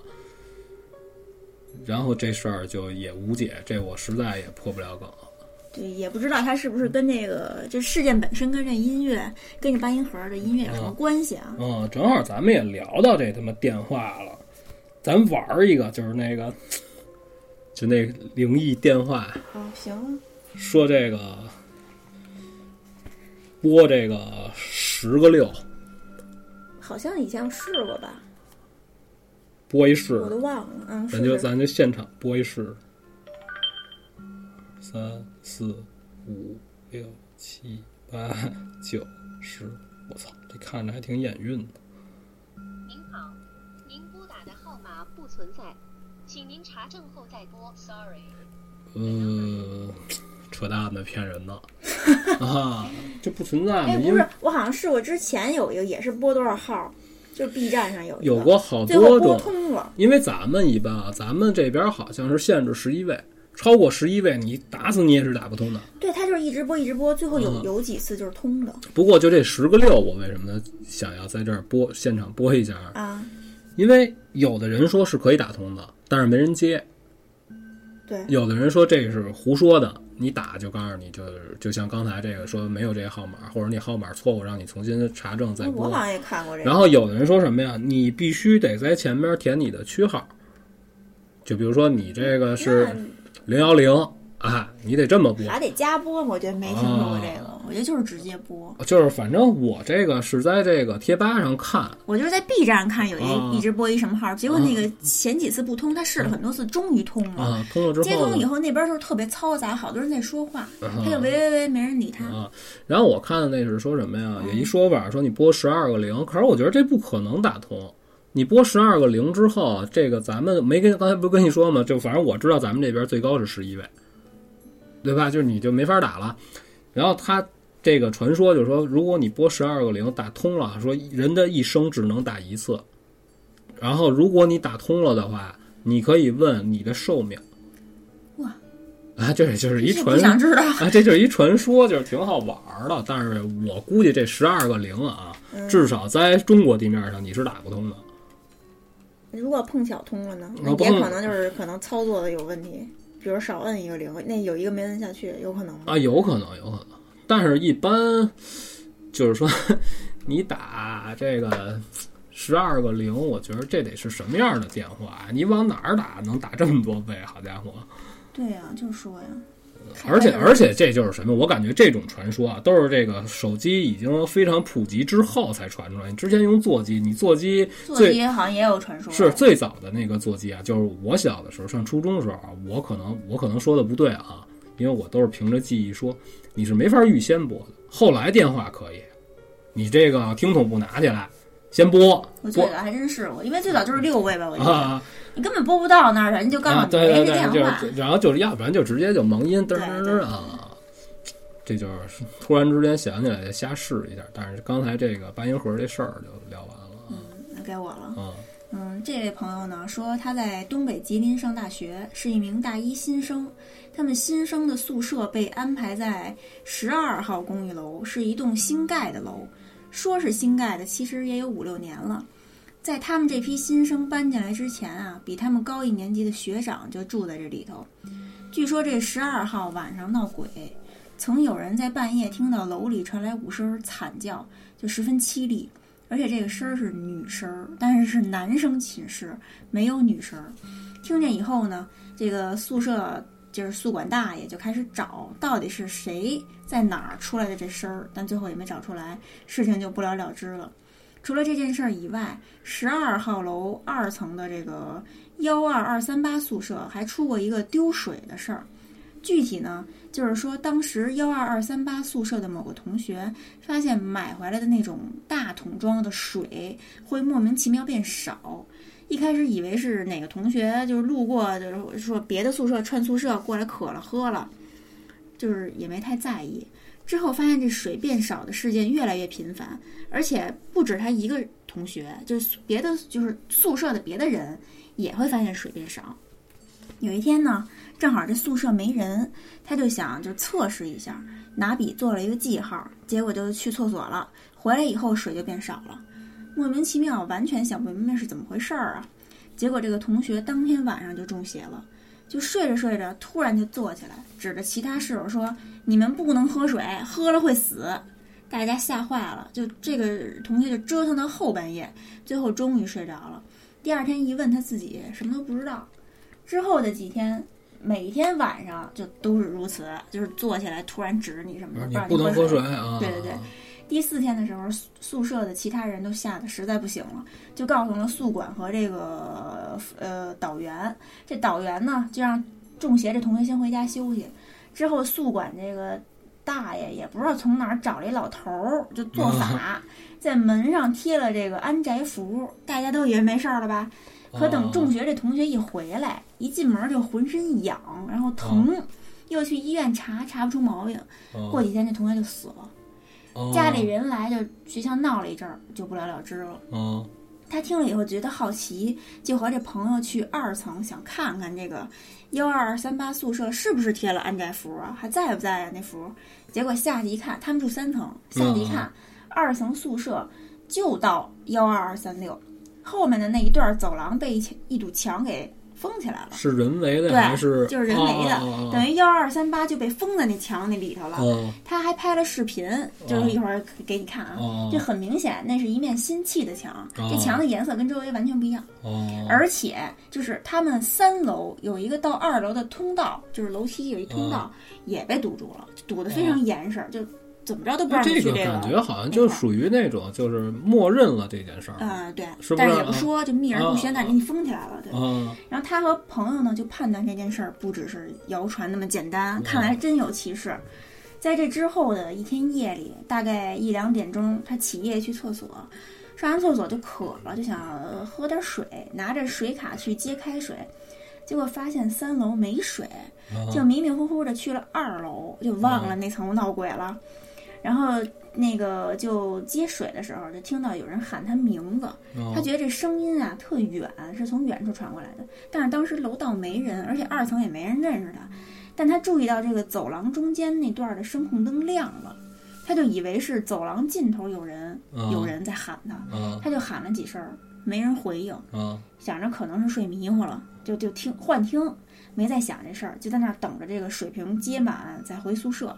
然后这事儿就也无解，这我实在也破不了梗。对，也不知道他是不是跟这个这事件本身跟这音乐跟这八音盒的音乐有什么关系啊？嗯，正好咱们也聊到这他妈电话了，咱玩儿一个，就是那个，就那灵异电话，哦，行，说这个播这个十个六，好像以前试过吧，播一试我都忘了。嗯，咱就咱就现场播一试，三四五六七八九十，我操，这看着还挺眼晕的。您好，您拨打的号码不存在，请您查证后再拨。Sorry。呃，扯淡的，骗人的 啊，这不存在嘛？哎，不是，我好像试过，之前有一个也是拨多少号，就是 B 站上有一个有过好多种，通了。因为咱们一般啊，咱们这边好像是限制十一位，超过十一位你打死你也是打不通的。对，他就是一直播一直播，最后有、嗯有几次就是通的不过就这十个六，我为什么想要在这儿播现场播一下？啊。因为有的人说是可以打通的，但是没人接；对，有的人说这是胡说的，你打就告诉你，就是就像刚才这个说没有这个号码，或者你号码错误，让你重新查证再拨。我好像也看过这个。然后有的人说什么呀？你必须得在前面填你的区号，就比如说你这个是零幺零啊，你得这么播。还得加播，我觉得没听说过这个，我觉得就是直接播。就是反正我这个是在这个贴吧上看，我就是在 B 站看有一、啊一直播一什么号，结果那个前几次不通，他试了很多次，终于通了。啊，通了之后，接通以后，那边就是特别嘈杂，好多人在说话，啊他就喂喂喂，没人理他。啊，然后我看的那是说什么呀？有一说法说你拨十二个零，可是我觉得这不可能打通。你拨十二个零之后，这个咱们没跟刚才不是跟你说吗？就反正我知道咱们这边最高是十一位，对吧？就是你就没法打了。然后他这个传说就是说，如果你拨十二个零打通了，说人的一生只能打一次，然后如果你打通了的话，你可以问你的寿命。哇！啊，这就是一传不想知道。啊，这就是一传说，就是挺好玩儿的。但是我估计这十二个零啊，嗯至少在中国地面上你是打不通的。如果碰巧通了呢，也可能就是可能操作的有问题，比如少摁一个零，那有一个没摁下去，有可能吗？啊，有可能，有可能，但是一般就是说，你打这个十二个零，我觉得这得是什么样的电话？你往哪儿打能打这么多倍？好家伙！对呀、就说呀，而且而且这就是什么？我感觉这种传说啊，都是这个手机已经非常普及之后才传出来。你之前用座机，你座机座最机好像也有传说，是最早的那个座机啊，就是我小的时候上初中的时候啊，我可能我可能说的不对啊，因为我都是凭着记忆说，你是没法预先拨的。后来电话可以，你这个听筒不拿起来，先拨拨我最早还真试过，因为最早就是六位吧，我记得、啊你根本播不到那儿，人就告诉啊，你对对没这电，话。然后就是要不然就直接就盲音嘚嘚嘚啊，这就是突然之间想起来就瞎试一下。但是刚才这个八音盒这事儿就聊完了嗯，那该我了。嗯嗯，这位朋友呢说他在东北吉林上大学，是一名大一新生。他们新生的宿舍被安排在十二号公寓楼，是一栋新盖的楼。说是新盖的，其实也有五六年了。在他们这批新生搬进来之前啊，比他们高一年级的学长就住在这里头。据说这十二号晚上闹鬼，曾有人在半夜听到楼里传来五声惨叫，就十分凄厉。而且这个声儿是女声儿，但是是男生寝室，没有女声儿。听见以后呢，这个宿舍就是宿管大爷就开始找，到底是谁在哪儿出来的这声儿，但最后也没找出来，事情就不了了之了。除了这件事儿以外，十二号楼二层的这个幺二二三八宿舍还出过一个丢水的事儿。具体呢，就是说当时幺二二三八宿舍的某个同学发现买回来的那种大桶装的水会莫名其妙变少。一开始以为是哪个同学就是路过，就是说别的宿舍串宿舍过来渴了喝了，就是也没太在意。之后发现这水变少的事件越来越频繁，而且不止他一个同学，就是别的就是宿舍的别的人也会发现水变少。有一天呢，正好这宿舍没人，他就想就测试一下，拿笔做了一个记号，结果就去厕所了。回来以后水就变少了，莫名其妙，完全想不明白是怎么回事儿啊。结果这个同学当天晚上就中邪了，就睡着睡着，突然就坐起来，指着其他室友说：“你们不能喝水，喝了会死。”大家吓坏了，就这个同学就折腾到后半夜，最后终于睡着了。第二天一问他自己，什么都不知道。之后的几天，每天晚上就都是如此，就是坐起来突然指着你什么的，不能喝水水。啊！对对对第四天的时候，宿宿舍的其他人都吓得实在不行了，就告诉了宿管和这个呃导员。这导员呢，就让中邪这同学先回家休息。之后，宿管这个大爷也不知道从哪儿找了一老头儿，就做法，在门上贴了这个安宅符，大家都以为没事儿了吧？可等中学这同学一回来，一进门就浑身痒，然后疼，又去医院查，查不出毛病。哦过几天这同学就死了。哦家里人来就学校闹了一阵儿，就不了了之了。哦他听了以后觉得好奇，就和这朋友去二层想看看这个幺二二三八宿舍是不是贴了安宅符啊，还在不在啊那符？结果下去一看，他们住三层，下去一看，二层宿舍就到幺二二三六，后面的那一段走廊被一一堵墙给封起来了。是人为的对还是就是人为的哦等于幺二三八就被封在那墙那里头了。哦他还拍了视频，就是一会儿给你看啊。哦这很明显，那是一面新砌的墙，哦这墙的颜色跟周围完全不一样。哦，而且就是他们三楼有一个到二楼的通道，就是楼梯有一通道、也被堵住了，堵得非常严实，就怎么着都不那让你这个。感觉好像就属于那种就是默认了这件事儿嗯，对，是不是但是也不说，就秘而不宣，啊但是给你封起来了，对。啊然后他和朋友呢就判断这件事儿不只是谣传那么简单，看来真有其事。在这之后的一天夜里，大概一两点钟，他起夜去厕所，上完厕所就渴了，就想呃喝点水，拿着水卡去接开水，结果发现三楼没水，就迷迷糊糊的去了二楼，就忘了那层闹鬼了。然后那个就接水的时候，就听到有人喊他名字，哦他觉得这声音啊特远，是从远处传过来的。但是当时楼道没人，而且二层也没人认识他。但他注意到这个走廊中间那段的声控灯亮了，他就以为是走廊尽头有人，哦有人在喊他，啊他就喊了几声，没人回应，啊想着可能是睡迷糊了，就就听幻听，没再想这事儿，就在那儿等着这个水瓶接满再回宿舍。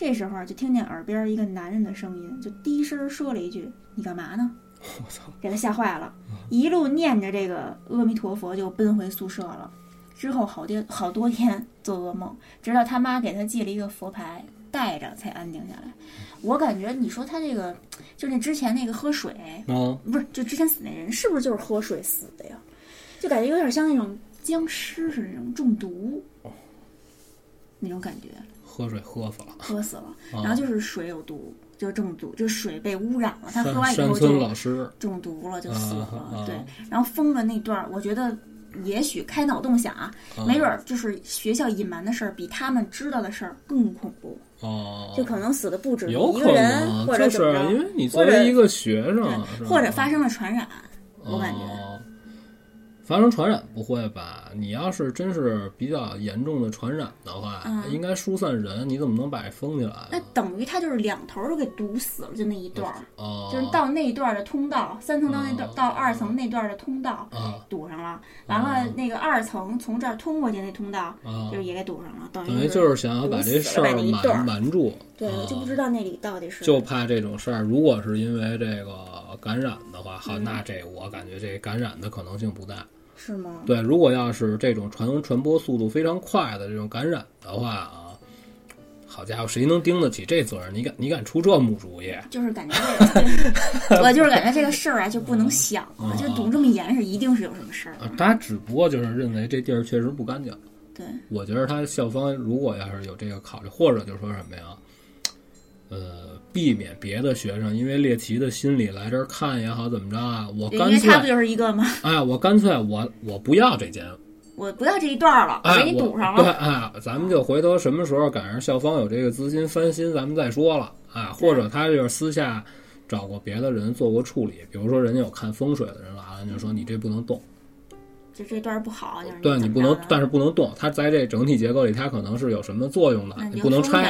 啊！这时候就听见耳边一个男人的声音，就低声说了一句：“你干嘛呢？”我操！给他吓坏了，一路念着这个阿弥陀佛就奔回宿舍了。之后好多好多天做噩梦，直到他妈给他寄了一个佛牌，带着才安定下来。我感觉你说他这个，就那之前那个喝水，啊不是就之前死那人，是不是就是喝水死的呀？就感觉有点像那种僵尸似的那种中毒，那种感觉，喝水喝死了。喝死了。啊然后就是水有毒，就中毒，就水被污染了，他喝完以后就中毒了，就死了。对，然后封了那段儿，我觉得也许开脑洞想啊，啊没准儿就是学校隐瞒的事儿比他们知道的事儿更恐怖，哦，就可能死的不止一个人，或者怎么着，因为你作为一个学生，对，或者发生了传染，我感觉。哦发生传染不会吧？你要是真是比较严重的传染的话，嗯。应该疏散人，你怎么能把这封起来那？等于他就是两头儿都给堵死了，就那一段儿，哦，就是到那一段儿的通道，三层到那段哦。到二层那段儿的通道啊堵上了，完了哦那个二层从这儿通过去那通道啊就是也给堵上了，等等于于就是想要把这事儿瞒瞒住，对，我就不知道那里到底是。就怕这种事儿。如果是因为这个感染的话，好，嗯。那这我感觉这感染的可能性不大。是吗？对，如果要是这种传传播速度非常快的这种感染的话啊，好家伙，谁能盯得起这责任？你敢你敢出这木主意？就是感觉这个，我就是感觉这个事儿啊就不能想了，就堵这么严是一定是有什么事儿。啊，他只不过就是认为这地儿确实不干净。对，我觉得他校方如果要是有这个考虑，或者就说什么呀，呃，避免别的学生因为猎奇的心理来这儿看也好，怎么着啊，我因干脆为他不就是一个吗？哎，我干脆我我不要这间，我不要这一段儿了，给你堵上了。哎，咱们就回头什么时候赶上校方有这个资金翻新，咱们再说了啊，或者他就是私下找过别的人做过处理，比如说人家有看风水的人来了，就说你这不能动。就这段儿不好，就是对你不能，但是是不能动，它在这整体结构里，它可能是有什么作用的，你不能拆，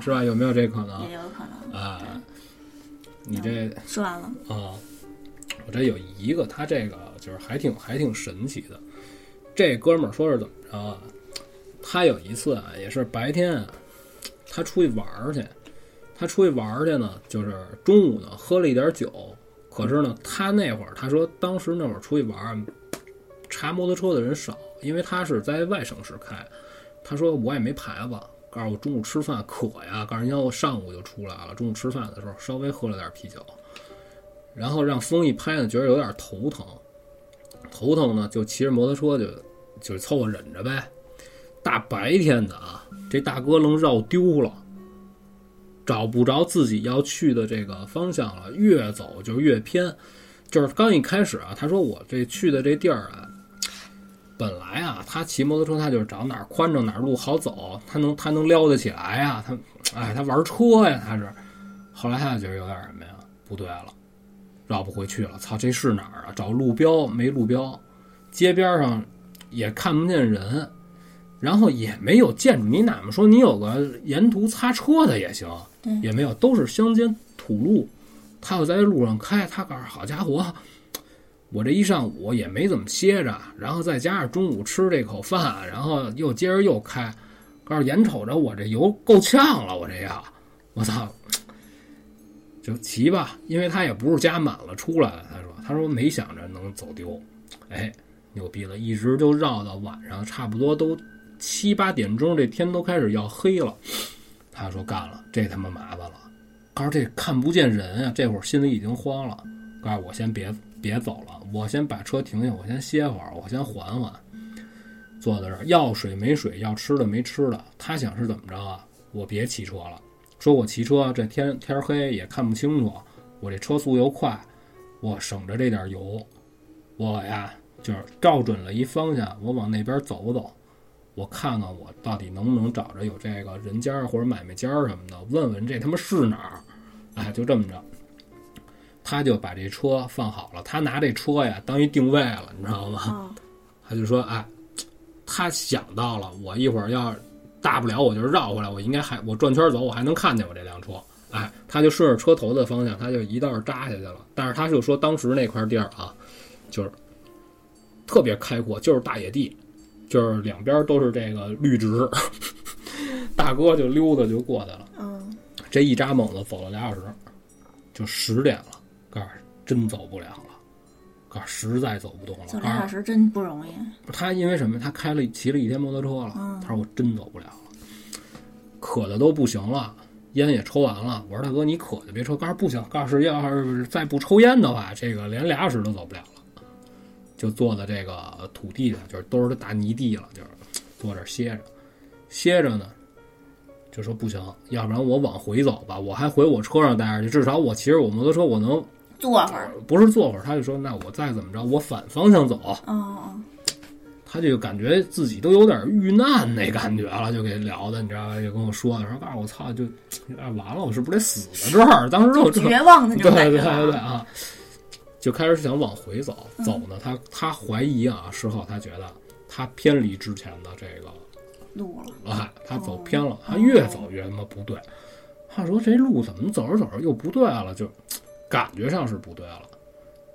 是吧？有没有这可能也有可能。啊？你这说完了，啊，我这有一个，他这个就是还挺还挺神奇的。这哥们儿说是怎么着啊？他有一次啊，也是白天啊，他出去玩儿去，他出去玩儿去呢，就是中午呢喝了一点酒，可是呢，他那会儿他说当时那会儿出去玩儿，查摩托车的人少，因为他是在外省市开。他说我也没牌子，告诉我中午吃饭渴呀，告诉人家我上午就出来了，中午吃饭的时候稍微喝了点啤酒，然后让风一拍呢，觉得有点头疼，头疼呢就骑着摩托车就就凑合忍着呗。大白天的啊，这大哥愣绕丢了，找不着自己要去的这个方向了，越走就越偏。就是刚一开始啊，他说我这去的这地儿啊，本来啊，他骑摩托车他就是找哪儿宽敞哪儿路好走，他能他能撩得起来呀、他哎他玩车呀，他是。后来他就觉得有点什么呀，不对了，绕不回去了。操，这是哪儿啊？找路标没路标，街边上也看不见人，然后也没有建筑。你哪怕说你有个沿途擦车的也行，也没有，都是乡间土路。他要在路上开，他告诉好家伙，我这一上午也没怎么歇着，然后再加上中午吃这口饭，然后又接着又开，告诉眼瞅着我这油够呛了，我这要，我操，就骑吧，因为他也不是加满了出来的，他说，他说没想着能走丢，哎，牛逼了，一直就绕到晚上，差不多都七八点钟，这天都开始要黑了，他说干了，这他妈麻烦了。告诉这看不见人啊，这会儿心里已经慌了。告诉我先别别走了，我先把车停下，我先歇会儿，我先缓缓。坐在这儿，要水没水，要吃的没吃的。他想是怎么着啊？我别骑车了，说我骑车这天天黑也看不清楚，我这车速又快，我省着这点油，我呀就是照准了一方向，我往那边走走。我看看我到底能不能找着有这个人家或者买卖家什么的，问问这他妈是哪儿？哎，就这么着，他就把这车放好了，他拿这车呀当一定位了，你知道吗？哦，他就说，哎，他想到了，我一会儿要大不了我就绕回来，我应该还我转圈走，我还能看见我这辆车。哎，他就顺着车头的方向，他就一道扎下去了。但是他就说，当时那块地儿啊，就是特别开阔，就是大野地，就是两边都是这个绿植。大哥就溜达就过去了，嗯，这一扎猛子走了俩小时，就十点了，告诉真走不了了，告诉实在走不动了。走告诉俩小时真不容易。他因为什么？他开了骑了一天摩托车了。嗯他说我真走不了了，渴的都不行了，烟也抽完了。我说大哥，你渴就别抽。告诉不行，告诉要是再不抽烟的话，这个连俩小时都走不了了。就坐在这个土地上，就是都是大泥地了，就是坐这儿歇着，歇着呢，就说不行，要不然我往回走吧，我还回我车上待着去，至少我骑着我摩托车，我能坐会儿。不是坐会儿。他就说，那我再怎么着，我反方向走。哦哦，他就感觉自己都有点遇难那感觉了，就给聊的，你知道吧？就跟我说的，说告诉我操，就啊完了，我是不是得死在这儿？当时就，绝望的那对对对种感觉对。对啊，就开始想往回走，嗯走呢，他他怀疑啊，事后他觉得他偏离之前的这个路了。啊，他走偏了，他越走越他妈不对。他说这路怎么走着走着又不对了，就感觉上是不对了。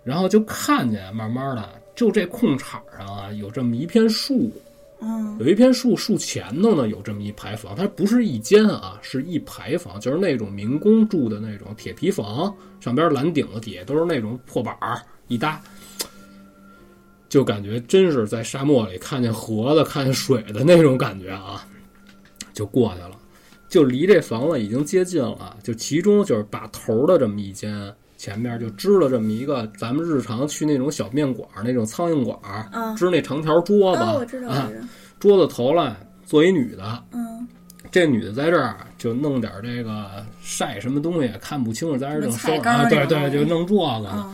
然后就看见慢慢的，就这空场上啊，有这么一片树，嗯，有一片树，树前头呢有这么一排房，它不是一间啊，是一排房，就是那种民工住的那种铁皮房，上边蓝顶子底下都是那种破板儿一搭，就感觉真是在沙漠里看见河的、看见水的那种感觉啊，就过去了，就离这房子已经接近了，就其中就是把头的这么一间。前面就支了这么一个，咱们日常去那种小面馆儿那种苍蝇馆儿，嗯支那长条桌子，啊。桌子头了坐一女的，嗯，这女的在这儿就弄点这个晒什么东西，看不清楚，在这儿正收菜干啊，对对，就弄这个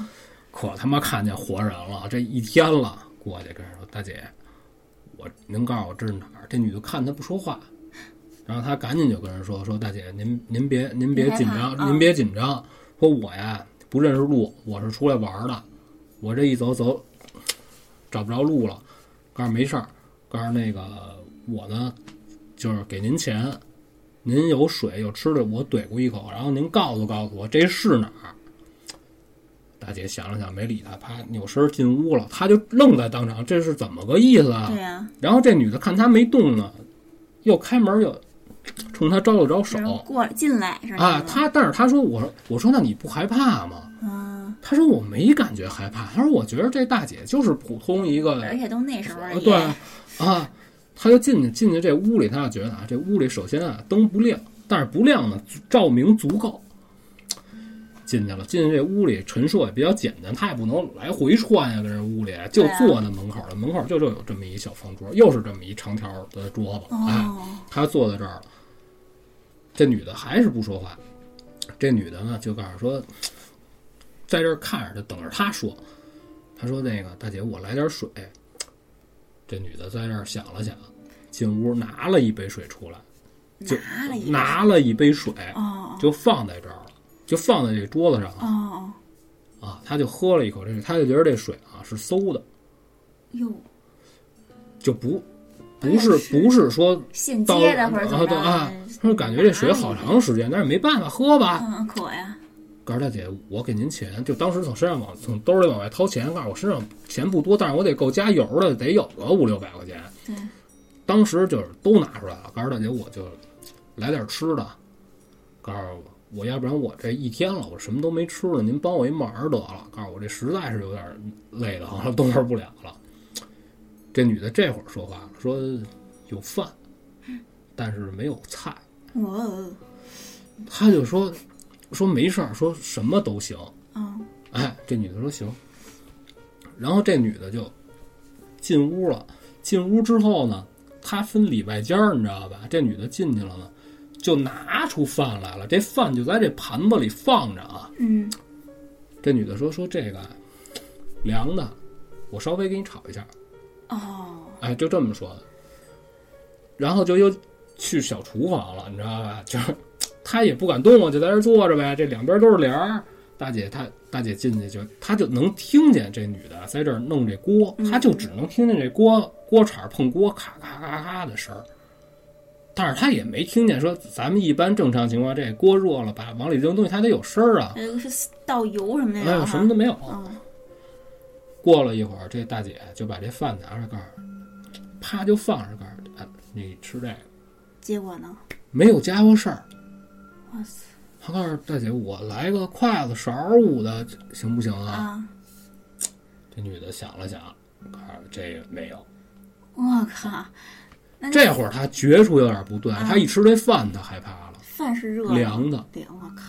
可他妈看见活人了，这一天了，过去跟人说：“大姐，我您告诉我这是哪儿？”这女的看他不说话，然后他赶紧就跟人说：“说大姐，您您别您别紧张，您别紧张。说我呀不认识路，我是出来玩的，我这一走走找不着路了。告诉没事儿，告诉那个我呢，就是给您钱，您有水有吃的，我怼过一口，然后您告诉告诉我这是哪儿。”大姐想了想，没理他，啪扭身进屋了。他就愣在当场，这是怎么个意思啊？对呀，然后这女的看他没动呢，又开门又冲他招了招手过进来是那啊。种他但是他说我我说那你不害怕吗？嗯，他说我没感觉害怕。他说我觉得这大姐就是普通一个而且都那时候对啊，他就进去进去这屋里，他就觉得啊，这屋里首先啊灯不亮，但是不亮呢，照明足够。进去了，进去这屋里陈设也比较简单，他也不能来回串呀，跟人屋里就坐在门口了，门口就就有这么一小方桌，又是这么一长条的桌子，哎，哦，他坐在这儿了，这女的还是不说话，这女的呢就告诉说，在这儿看着，就等着他说。他说：“那个大姐，我来点水。”这女的在这儿想了想，进屋拿了一杯水出来，就拿了一杯水，哦就放在这儿了，就放在这桌子上了哦啊。他就喝了一口这水，他就觉得这水啊是馊的，哟，就不不是不是说现接的或者怎么着啊？他说感觉这水好长时间，但是没办法喝吧。嗯，渴呀，告诉大姐，我给您钱，就当时从身上往从兜里往外掏钱，告诉我身上钱不多，但是我得够加油的，得有个五六百块钱。对，当时就是都拿出来了，告诉大姐，我就来点吃的，告诉我，我要不然我这一天了，我什么都没吃了，您帮我一忙得了。告诉我这实在是有点累得慌了，动弹不了了。这女的这会儿说话了，说有饭，但是没有菜。我他就说说没事儿，说什么都行。哦哎，这女的说行。然后这女的就进屋了。进屋之后呢，她分里外间儿，你知道吧？这女的进去了呢，就拿出饭来了。这饭就在这盘子里放着啊。嗯这女的说说这个凉的，我稍微给你炒一下。哦哎，就这么说的。然后就又去小厨房了，你知道吧？就是她也不敢动啊，就在这儿坐着呗。这两边都是帘儿，大姐她大姐进去就，她就能听见这女的在这儿弄这锅，她就只能听见这锅锅铲碰锅咔咔咔咔的声儿。但是他也没听见说咱们一般正常情况，这锅热了，把往里扔东西，它得有声儿啊。呃，是倒油什么的哎呦，呀？什么都没有。嗯，过了一会儿，这大姐就把这饭拿出来，告诉我啪就放着，告诉我啊，你吃这个结果呢？没有家伙事儿。哇塞他告诉大姐，我来个筷子勺儿捂的，行不行啊？啊！这女的想了想，告诉这个没有。我靠，那这会儿他觉出有点不对，啊她一吃这饭，他害怕了，饭是热的凉的，对，我靠，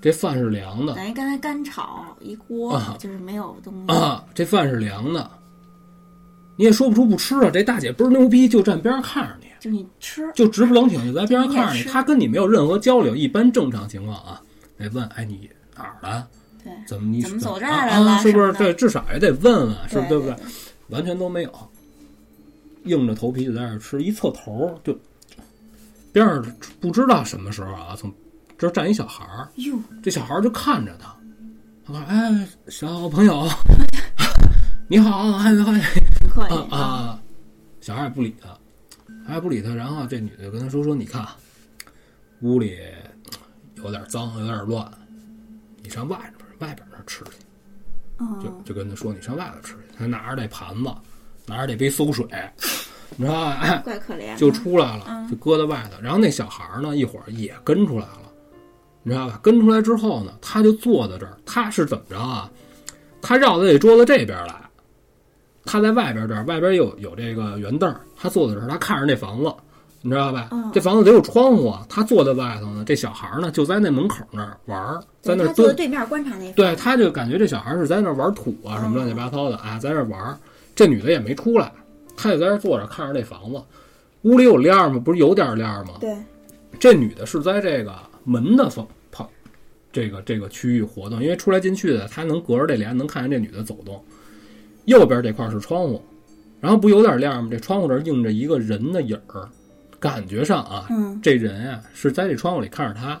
这饭是凉的等于刚才干炒一锅啊，就是没有东西。啊，这饭是凉的。你也说不出不吃啊，这大姐倍儿牛逼，就站边上看着你。就你吃，就直不冷挺就在边上看着你，他跟你没有任何交流。一般正常情况啊，得问，哎，你哪儿的？对，怎么你怎么走这儿啊来了啊？是不是？什么的对，至少也得问问，是不是？对不对？完全都没有，硬着头皮就在那儿吃，一侧头就边上不知道什么时候啊，从这儿站一小孩儿，哟，这小孩儿就看着他，他说：“哎，小朋友，你好，还还挺客气啊啊！”小孩儿也不理他，还不理他。然后这女的就跟他说：“说你看，屋里有点脏，有点乱，你上外边外边儿那吃去。”就哦，就跟他说：“你上外头吃去。”他拿着那盘子，拿着这杯馊水，你知道吧？哎，怪可怜。就出来了，嗯就搁在外头。然后那小孩儿呢，一会儿也跟出来了，你知道吧？跟出来之后呢，他就坐在这儿。他是怎么着啊？他绕到这桌子这边来，他在外边这儿，外边有有这个圆凳儿，他坐在这儿，他看着那房子，你知道吧？嗯这房子得有窗户啊。他坐在外头呢，这小孩儿呢就在那门口那儿玩儿，在那儿蹲对他坐。对面观察那对，他就感觉这小孩是在那玩土啊，什么乱七八糟的啊，在那玩儿。这女的也没出来，她就在这儿坐着看着那房子。屋里有帘儿吗？不是有点帘儿吗？对，这女的是在这个门的方旁，这个这个区域活动，因为出来进去的，她能隔着这帘能看见这女的走动。右边这块是窗户，然后不有点亮吗？这窗户这儿映着一个人的影儿，感觉上啊，嗯，这人啊是在这窗户里看着她，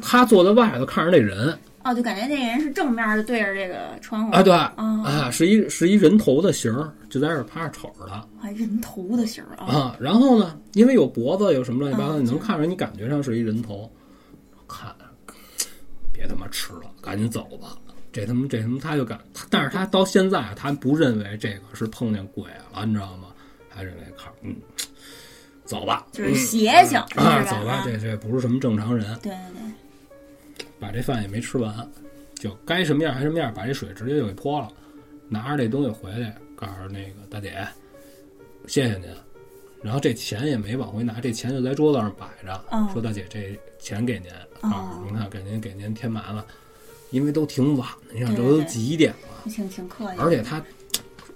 她坐在外头看着那人哦，就感觉那人是正面就对着这个窗户啊，对，哦啊，是一是一人头的形儿，就在这儿趴着瞅着他还人头的形儿啊，啊。然后呢，因为有脖子，有什么乱七八糟，嗯你能看出来，你感觉上是一人头。看，别他妈吃了，赶紧走吧。这他妈这他妈他就敢，但是他到现在啊他不认为这个是碰见鬼了，你知道吗？他认为看，嗯，走吧，就是邪性，嗯啊？走吧，啊这这不是什么正常人。对对对，把这饭也没吃完，就该什么样还什么样，把这水直接就给泼了，拿着这东西回来，告诉那个大姐，谢谢您。然后这钱也没往回拿，这钱就在桌子上摆着，哦说大姐这钱给您，哦啊，您看给您给您添麻烦，因为都挺晚的，你想这都几点了，挺挺客气，而且他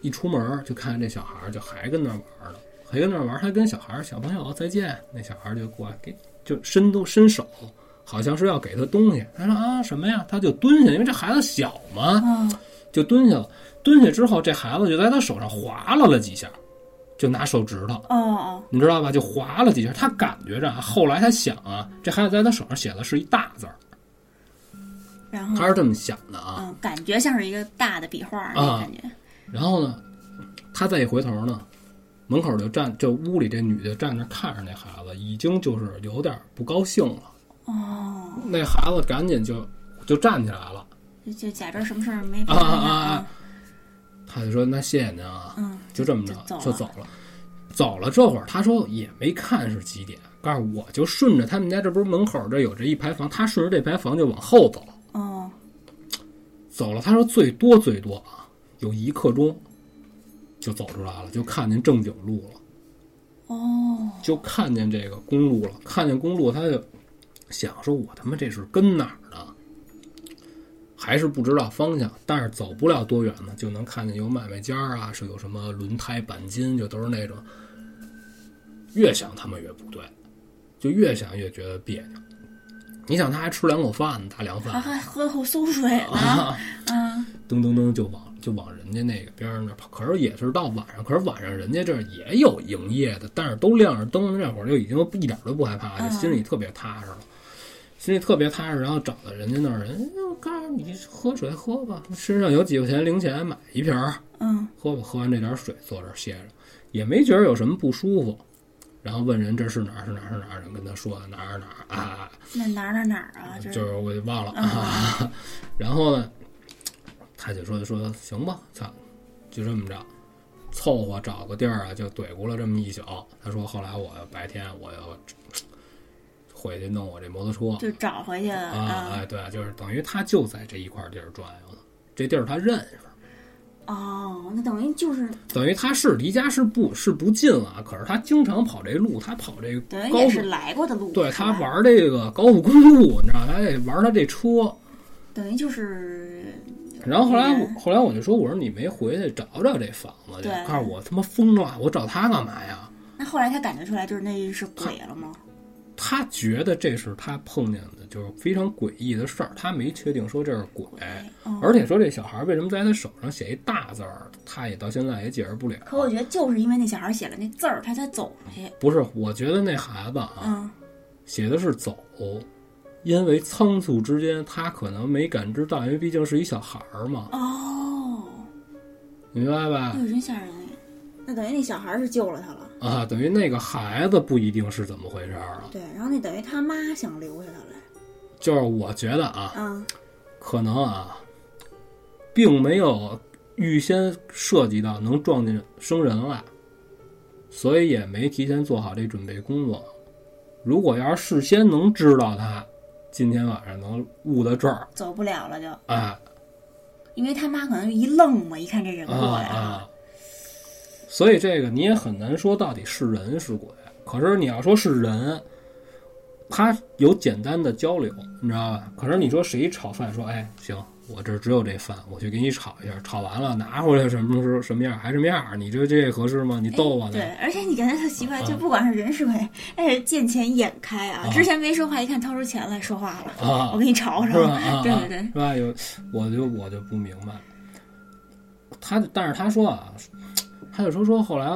一出门就看见这小孩儿就还跟那儿玩呢，还跟那儿玩，还跟小孩儿小朋友再见，那小孩儿就过来给就伸都伸手，好像是要给他东西。他说啊什么呀？他就蹲下，因为这孩子小嘛，嗯，就蹲下了。蹲下之后，这孩子就在他手上划拉了几下，就拿手指头，哦哦，你知道吧？就划了几下。他感觉着啊，后来他想啊，这孩子在他手上写的是一大字儿，然后他是这么想的啊。嗯，感觉像是一个大的笔画，啊感觉，然后呢，他再一回头呢，门口就站，这屋里这女的站那看着那孩子，已经就是有点不高兴了。哦，那孩子赶紧就就站起来了，就就假装什么事儿没啊发生啊啊他就说：“那谢谢您啊。嗯，就这么着就走了就走了。走了这会儿，他说也没看是几点，告诉我就顺着他们家这不是门口这有这一排房，他顺着这排房就往后走，哦，走了。他说最多最多啊，有一刻钟就走出来了，就看见正经路了。哦，就看见这个公路了，看见公路，他就想说：“我他妈这是跟哪儿呢？”还是不知道方向，但是走不了多远呢，就能看见有买卖家啊，是有什么轮胎、钣金，就都是那种。越想他们越不对，就越想越觉得别扭。你想，他还吃两口饭呢，大凉饭还，还喝口馊水呢，啊，嗯，噔噔噔就往就往人家那个边上那跑。可是也是到晚上，可是晚上人家这儿也有营业的，但是都亮着灯，那会儿就已经一点都不害怕，就心里特别踏实了。心里特别踏实，然后找到人家那儿，人家就告诉你喝水喝吧，身上有几块钱零钱买一瓶儿，嗯，喝吧。喝完这点水，坐这儿歇着，也没觉得有什么不舒服。然后问人这是哪儿是哪儿是哪儿，人跟他说哪儿哪儿啊，那哪儿哪儿哪儿啊？就是我就忘了啊。然后呢，他就说说行吧，操，就这么着，凑合找个地儿啊，就怼咕了这么一宿。他说后来我白天我要回去弄我这摩托车，就找回去啊，啊。哎，对，就是等于他就在这一块地儿转悠呢，这地儿他认识，哦，那等于就是等于他是离家是不是不近了，可是他经常跑这路，他跑这个等于高速也是，来过的路，对他玩这个高速公路，你知道，他得玩他这车。等于就是然后后来后来我就说，我说你没回去找找这房子去，告诉我他妈疯了，我找他干嘛呀？那后来他感觉出来就是那是鬼了吗？他觉得这是他碰见的，就是非常诡异的事儿，他没确定说这是鬼，哦而且说这小孩为什么在他手上写一大字儿，他也到现在也解释不了。可我觉得就是因为那小孩写了那字儿，他才走出去。不是，我觉得那孩子啊，嗯，写的是走，因为仓促之间他可能没感知到，因为毕竟是一小孩儿嘛，哦，明白吧哎？呦，真吓人哎！那等于那小孩是救了他了，啊，等于那个孩子不一定是怎么回事儿了。对，然后那等于他妈想留下他来，就是我觉得啊，嗯，可能啊，并没有预先涉及到能撞见生人来，所以也没提前做好这准备工作。如果要是事先能知道他今天晚上能误到这儿，走不了了就，哎因为他妈可能一愣嘛，一看这人过啊来了，啊，所以这个你也很难说到底是人是鬼。可是你要说是人，他有简单的交流，你知道吧？可是你说谁炒饭说，哎，行，我这只有这饭，我去给你炒一下，炒完了拿回来什么时候什么样还什么样，你这这合适吗？你逗我呢？对，而且你刚才特奇怪，啊就不管是人是鬼，哎，是见钱眼开啊，啊之前没说话，一看掏出钱来说话了，啊我给你炒炒，对对对是吧？有，我就我就不明白。他，但是他说啊，他就说说后来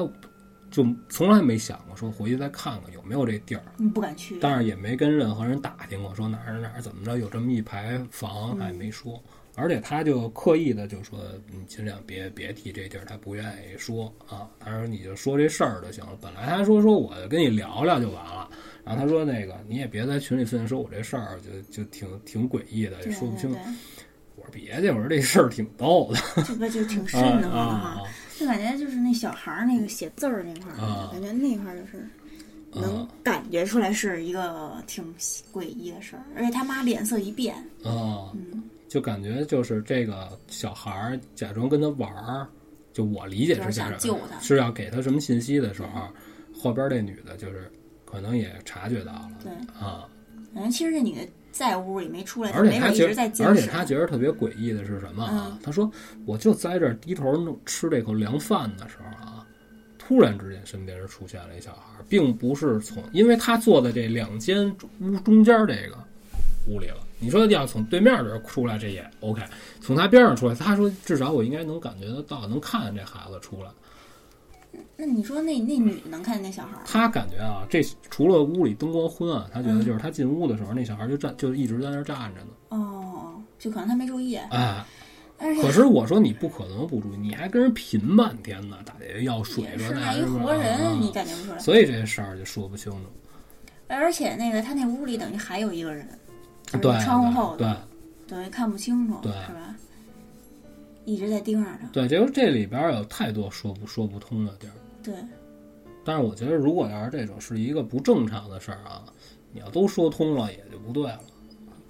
就从来没想过说回去再看看有没有这地儿，你不敢去，但是也没跟任何人打听过，说哪儿哪儿怎么着有这么一排房，他也没说。而且他就刻意的就说，你尽量别别提这地儿，他不愿意说啊。他说你就说这事儿就行了。本来他说说我跟你聊聊就完了，然后他说那个你也别在群里分享说我这事儿就就挺挺诡异的，也说不清。我说别介，我说这事儿挺逗的这个就挺 瘆啊得慌的啊哈。就感觉就是那小孩儿那个写字儿那块儿，啊。感觉那块儿就是能啊感觉出来是一个挺诡异的事儿，而且他妈脸色一变，啊，嗯，就感觉就是这个小孩儿假装跟他玩儿，就我理解是家长就是想救他。是要给他什么信息的时候，后边这女的就是可能也察觉到了对，啊，感觉其实这女的在屋里没出来，而且他觉得而且他觉得特别诡异的是什么啊？嗯他说我就在这儿低头吃这口凉饭的时候啊，突然之间身边出现了一小孩儿，并不是从，因为他坐在这两间屋中间这个屋里了。你说要从对面这儿出来，这也 OK；从他边上出来，他说至少我应该能感觉得到，能看见这孩子出来。那你说那那女的能看见那小孩儿？他感觉啊，这除了屋里灯光昏暗，她觉得嗯就是她进屋的时候，那小孩就站就一直在那儿站着呢。哦，就可能她没注意，哎，可是我说你不可能不注意，你还跟人贫半天呢，打这要水说也是啊，一活人啊你感觉不出来。所以这事儿就说不清楚。而且那个他那屋里等于还有一个人，对，窗户后对，等于看不清楚，对是吧？一直在盯着他，对，就是这里边有太多说不说不通的地儿。对，但是我觉得，如果要是这种是一个不正常的事儿啊，你要都说通了，也就不对了，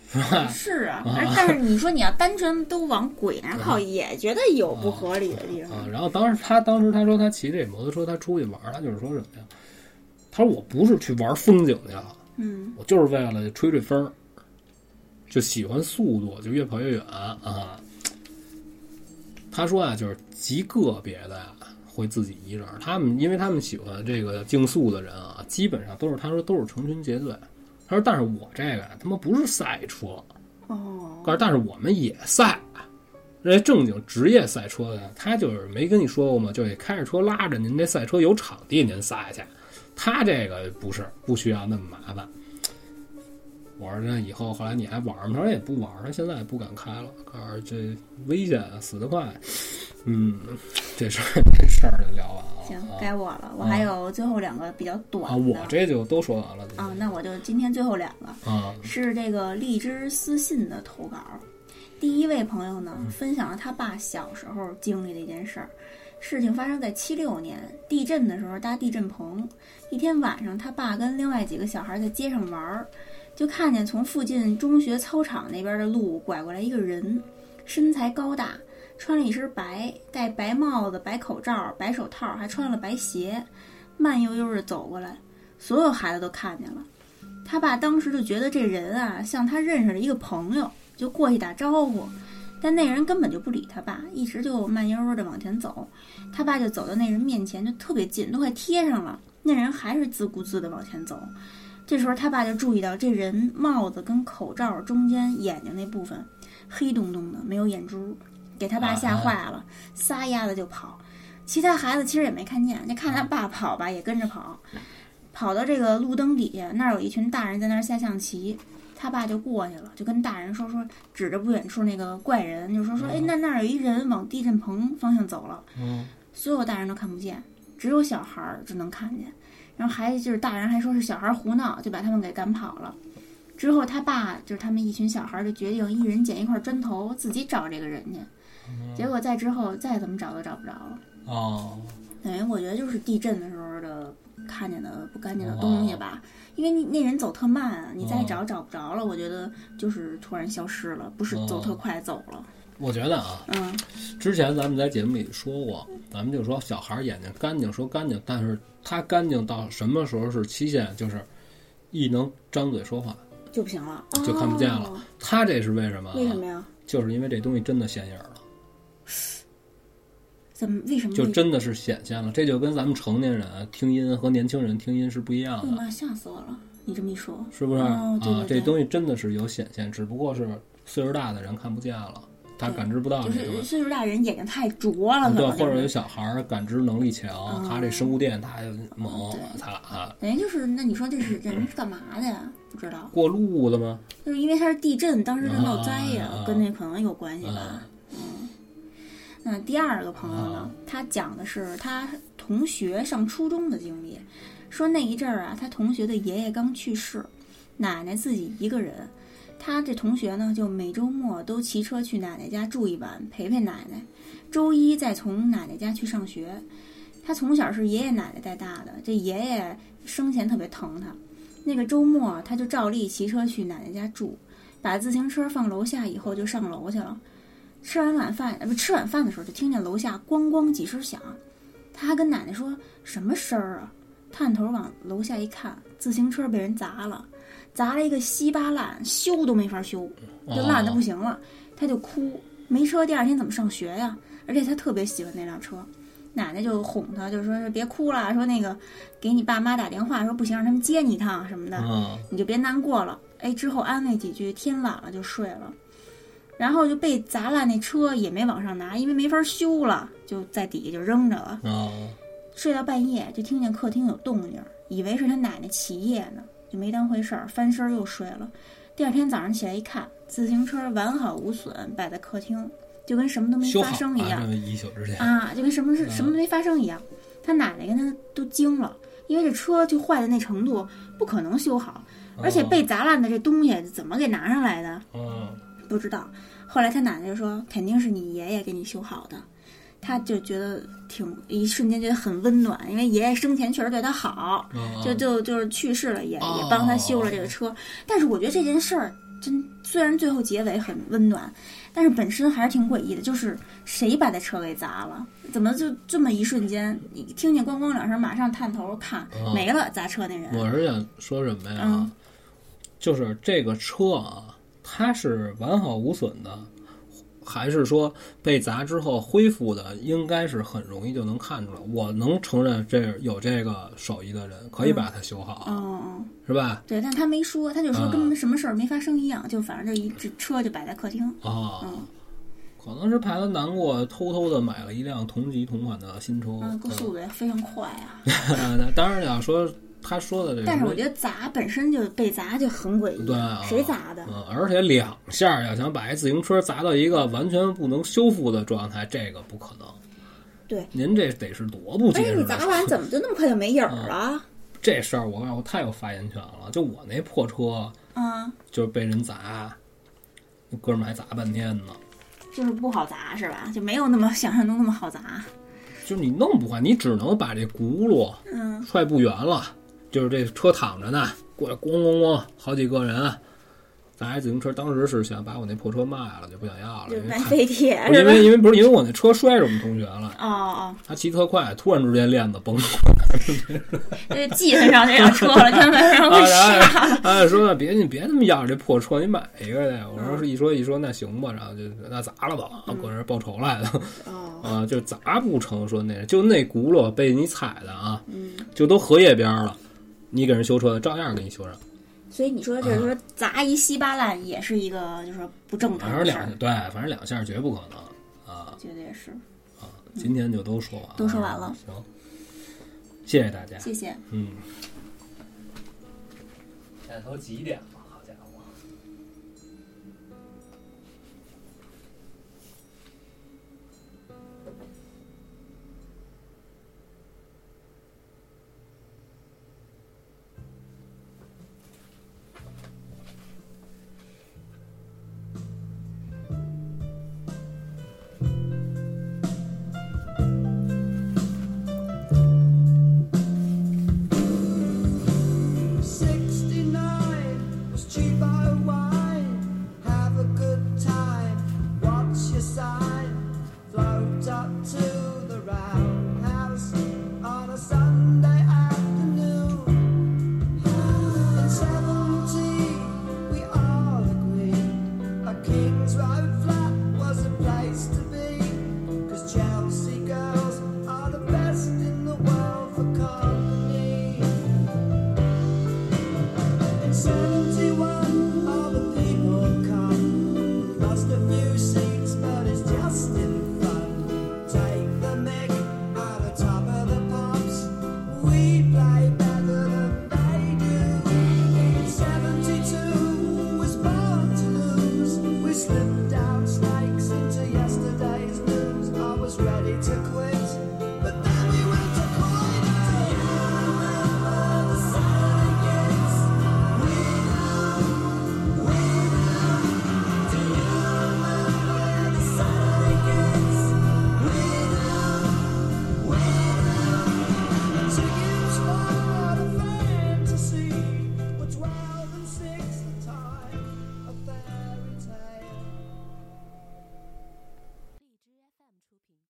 是吧？是啊。而但是你说你要单纯都往鬼那靠，嗯也觉得有不合理的地方。啊，然后当时他当时他说他骑这摩托车，他出去玩儿，他就是说什么呀？他说我不是去玩风景去了，嗯，我就是为了吹吹风儿，就喜欢速度，就越跑越远啊。他说啊，就是极个别的呀，会自己一人。他们因为他们喜欢这个竞速的人啊，基本上都是他说都是成群结队。他说，但是我这个呀，他妈不是赛车，哦，但是但是我们也赛，这正经职业赛车的，他就是没跟你说过吗？就得开着车拉着您这赛车有场地您赛去，他这个不是不需要那么麻烦。我说这以后后来你还玩吗？他说也不玩了，现在也不敢开了，告诉这危险，死得快。嗯，这事儿这事儿就聊完了。行啊，该我了。我还有最后两个比较短啊，的。我这就都说完了。啊，那我就今天最后两个啊，是这个荔枝私信的投稿。第一位朋友呢，分享了他爸小时候经历的一件事儿。事情发生在七六年地震的时候搭地震棚，一天晚上，他爸跟另外几个小孩在街上玩儿，就看见从附近中学操场那边的路拐过来一个人，身材高大，穿了一身白，戴白帽子、白口罩、白手套，还穿了白鞋，慢悠悠地走过来，所有孩子都看见了。他爸当时就觉得这人啊像他认识的一个朋友，就过去打招呼，但那人根本就不理他爸，一直就慢悠悠地往前走。他爸就走到那人面前，就特别近，都快贴上了。那人还是自顾自地往前走。这时候他爸就注意到这人帽子跟口罩中间眼睛那部分黑洞洞的，没有眼珠，给他爸吓坏了，撒丫子就跑。其他孩子其实也没看见，就看他爸跑吧，也跟着跑。跑到这个路灯底下，那儿有一群大人在那儿下象棋，他爸就过去了，就跟大人说说，指着不远处那个怪人，就说说，哎，那那儿有一人往地震棚方向走了。嗯，所有大人都看不见，只有小孩儿只能看见。然后还就是大人还说是小孩儿胡闹，就把他们给赶跑了。之后他爸就是他们一群小孩儿就决定一人捡一块砖头自己找这个人去。结果再之后再怎么找都找不着了。哦，等于我觉得就是地震的时候的看见的不干净的东西吧，因为你那人走特慢啊，你再找找不着了，我觉得就是突然消失了，不是走特快走了。我觉得啊，嗯，之前咱们在节目里说过，咱们就说小孩眼睛干净，说干净，但是他干净到什么时候是期限？就是一能张嘴说话，就不行了，就看不见了哦他这是为什么啊？为什么呀？就是因为这东西真的显影了，怎么？为什么？就真的是显现了。这就跟咱们成年人听音和年轻人听音是不一样的，吓死我了！你这么一说，是不是？啊，这东西真的是有显现，只不过是岁数大的人看不见了，他感知不到就是。岁数大人眼睛太拙了，可对，能或者有小孩儿感知能力强，他这生物电他就猛他啊，等于就是，那你说这是这人是干嘛的呀？不知道，过路的吗？就是因为他是地震，当时是闹灾呀跟那可能有关系吧嗯。那第二个朋友呢啊，他讲的是他同学上初中的经历，说那一阵儿啊，他同学的爷爷刚去世，奶奶自己一个人，他这同学呢就每周末都骑车去奶奶家住一晚，陪陪奶奶，周一再从奶奶家去上学。他从小是爷爷奶奶带大的，这爷爷生前特别疼他，那个周末他就照例骑车去奶奶家住，把自行车放楼下以后就上楼去了。吃完晚饭，不吃晚饭的时候，就听见楼下咣咣几声响。他还跟奶奶说什么声儿啊？探头往楼下一看，自行车被人砸了，砸了一个稀巴烂，修都没法修，就烂的不行了。他就哭，没车，第二天怎么上学呀？而且他特别喜欢那辆车。奶奶就哄他，就说是别哭了，说那个给你爸妈打电话，说不行，让他们接你一趟什么的。啊，你就别难过了。哎，之后安慰几句，天晚了就睡了。然后就被砸烂那车也没往上拿，因为没法修了，就在底下就扔着了。啊，睡到半夜就听见客厅有动静，以为是他奶奶起夜呢，就没当回事儿，翻身又睡了。第二天早上起来一看，自行车完好无损，摆在客厅，就跟什么都没发生一样啊，这一宿之前，啊，就跟什么事什么都没发生一样。他奶奶跟他都惊了，因为这车就坏的那程度，不可能修好，而且被砸烂的这东西怎么给拿上来的？嗯，不知道。后来他奶奶就说，肯定是你爷爷给你修好的。他就觉得挺一瞬间觉得很温暖，因为爷爷生前确实对他好，嗯就就就是去世了，也哦也帮他修了这个车。但是我觉得这件事儿真虽然最后结尾很温暖，但是本身还是挺诡异的。就是谁把这车给砸了？怎么就这么一瞬间，你听见咣咣两声，马上探头看哦没了，砸车那人。我是想说什么呀？嗯就是这个车啊，它是完好无损的，还是说被砸之后恢复的？应该是很容易就能看出来。我能承认这有这个手艺的人可以把它修好，哦哦，是吧？对，但他没说，他就说啊跟什么事儿没发生一样，就反正这一这车就摆在客厅。啊、嗯可能是怕他难过，偷偷的买了一辆同级同款的新车。嗯，够速度也非常快啊。嗯 当然要说他说的这个，但是我觉得砸本身就被砸就很诡异，对啊谁砸的？嗯，而且两下要想把一自行车砸到一个完全不能修复的状态，这个不可能。对，您这得是多不结哎，你实的事儿。砸完怎么就那么快就没影儿了？这事儿我告诉我太有发言权了。就我那破车，啊，就是被人砸，那哥们儿还砸半天呢。就是不好砸是吧？就没有那么想象中那么好砸。就是你弄不坏，你只能把这轱辘嗯，踹不圆了。就是这车躺着呢，过来咣咣咣，好几个人砸一自行车。当时是想把我那破车卖了，就不想要了，就因为？因为因为不是因为我那车摔着我们同学了，哦哦，他骑特快，突然之间链子崩了，这记恨上这辆车了，真的让啊，我傻了。别你别他妈要这破车，你买一个去。我说是一说一说那行吧，然后就那砸了吧，搁这儿报仇来的哦，啊，就砸不成，说那就那轱辘被你踩的啊，嗯，就都荷叶边儿了，你给人修车照样给你修上，所以你说就是说砸一稀巴烂也是一个就是不正常反正的事儿，两对，反正两下绝不可能啊。绝对是啊。今天就都说完了，都说完了行，谢谢大家，谢谢。嗯。现在都几点了？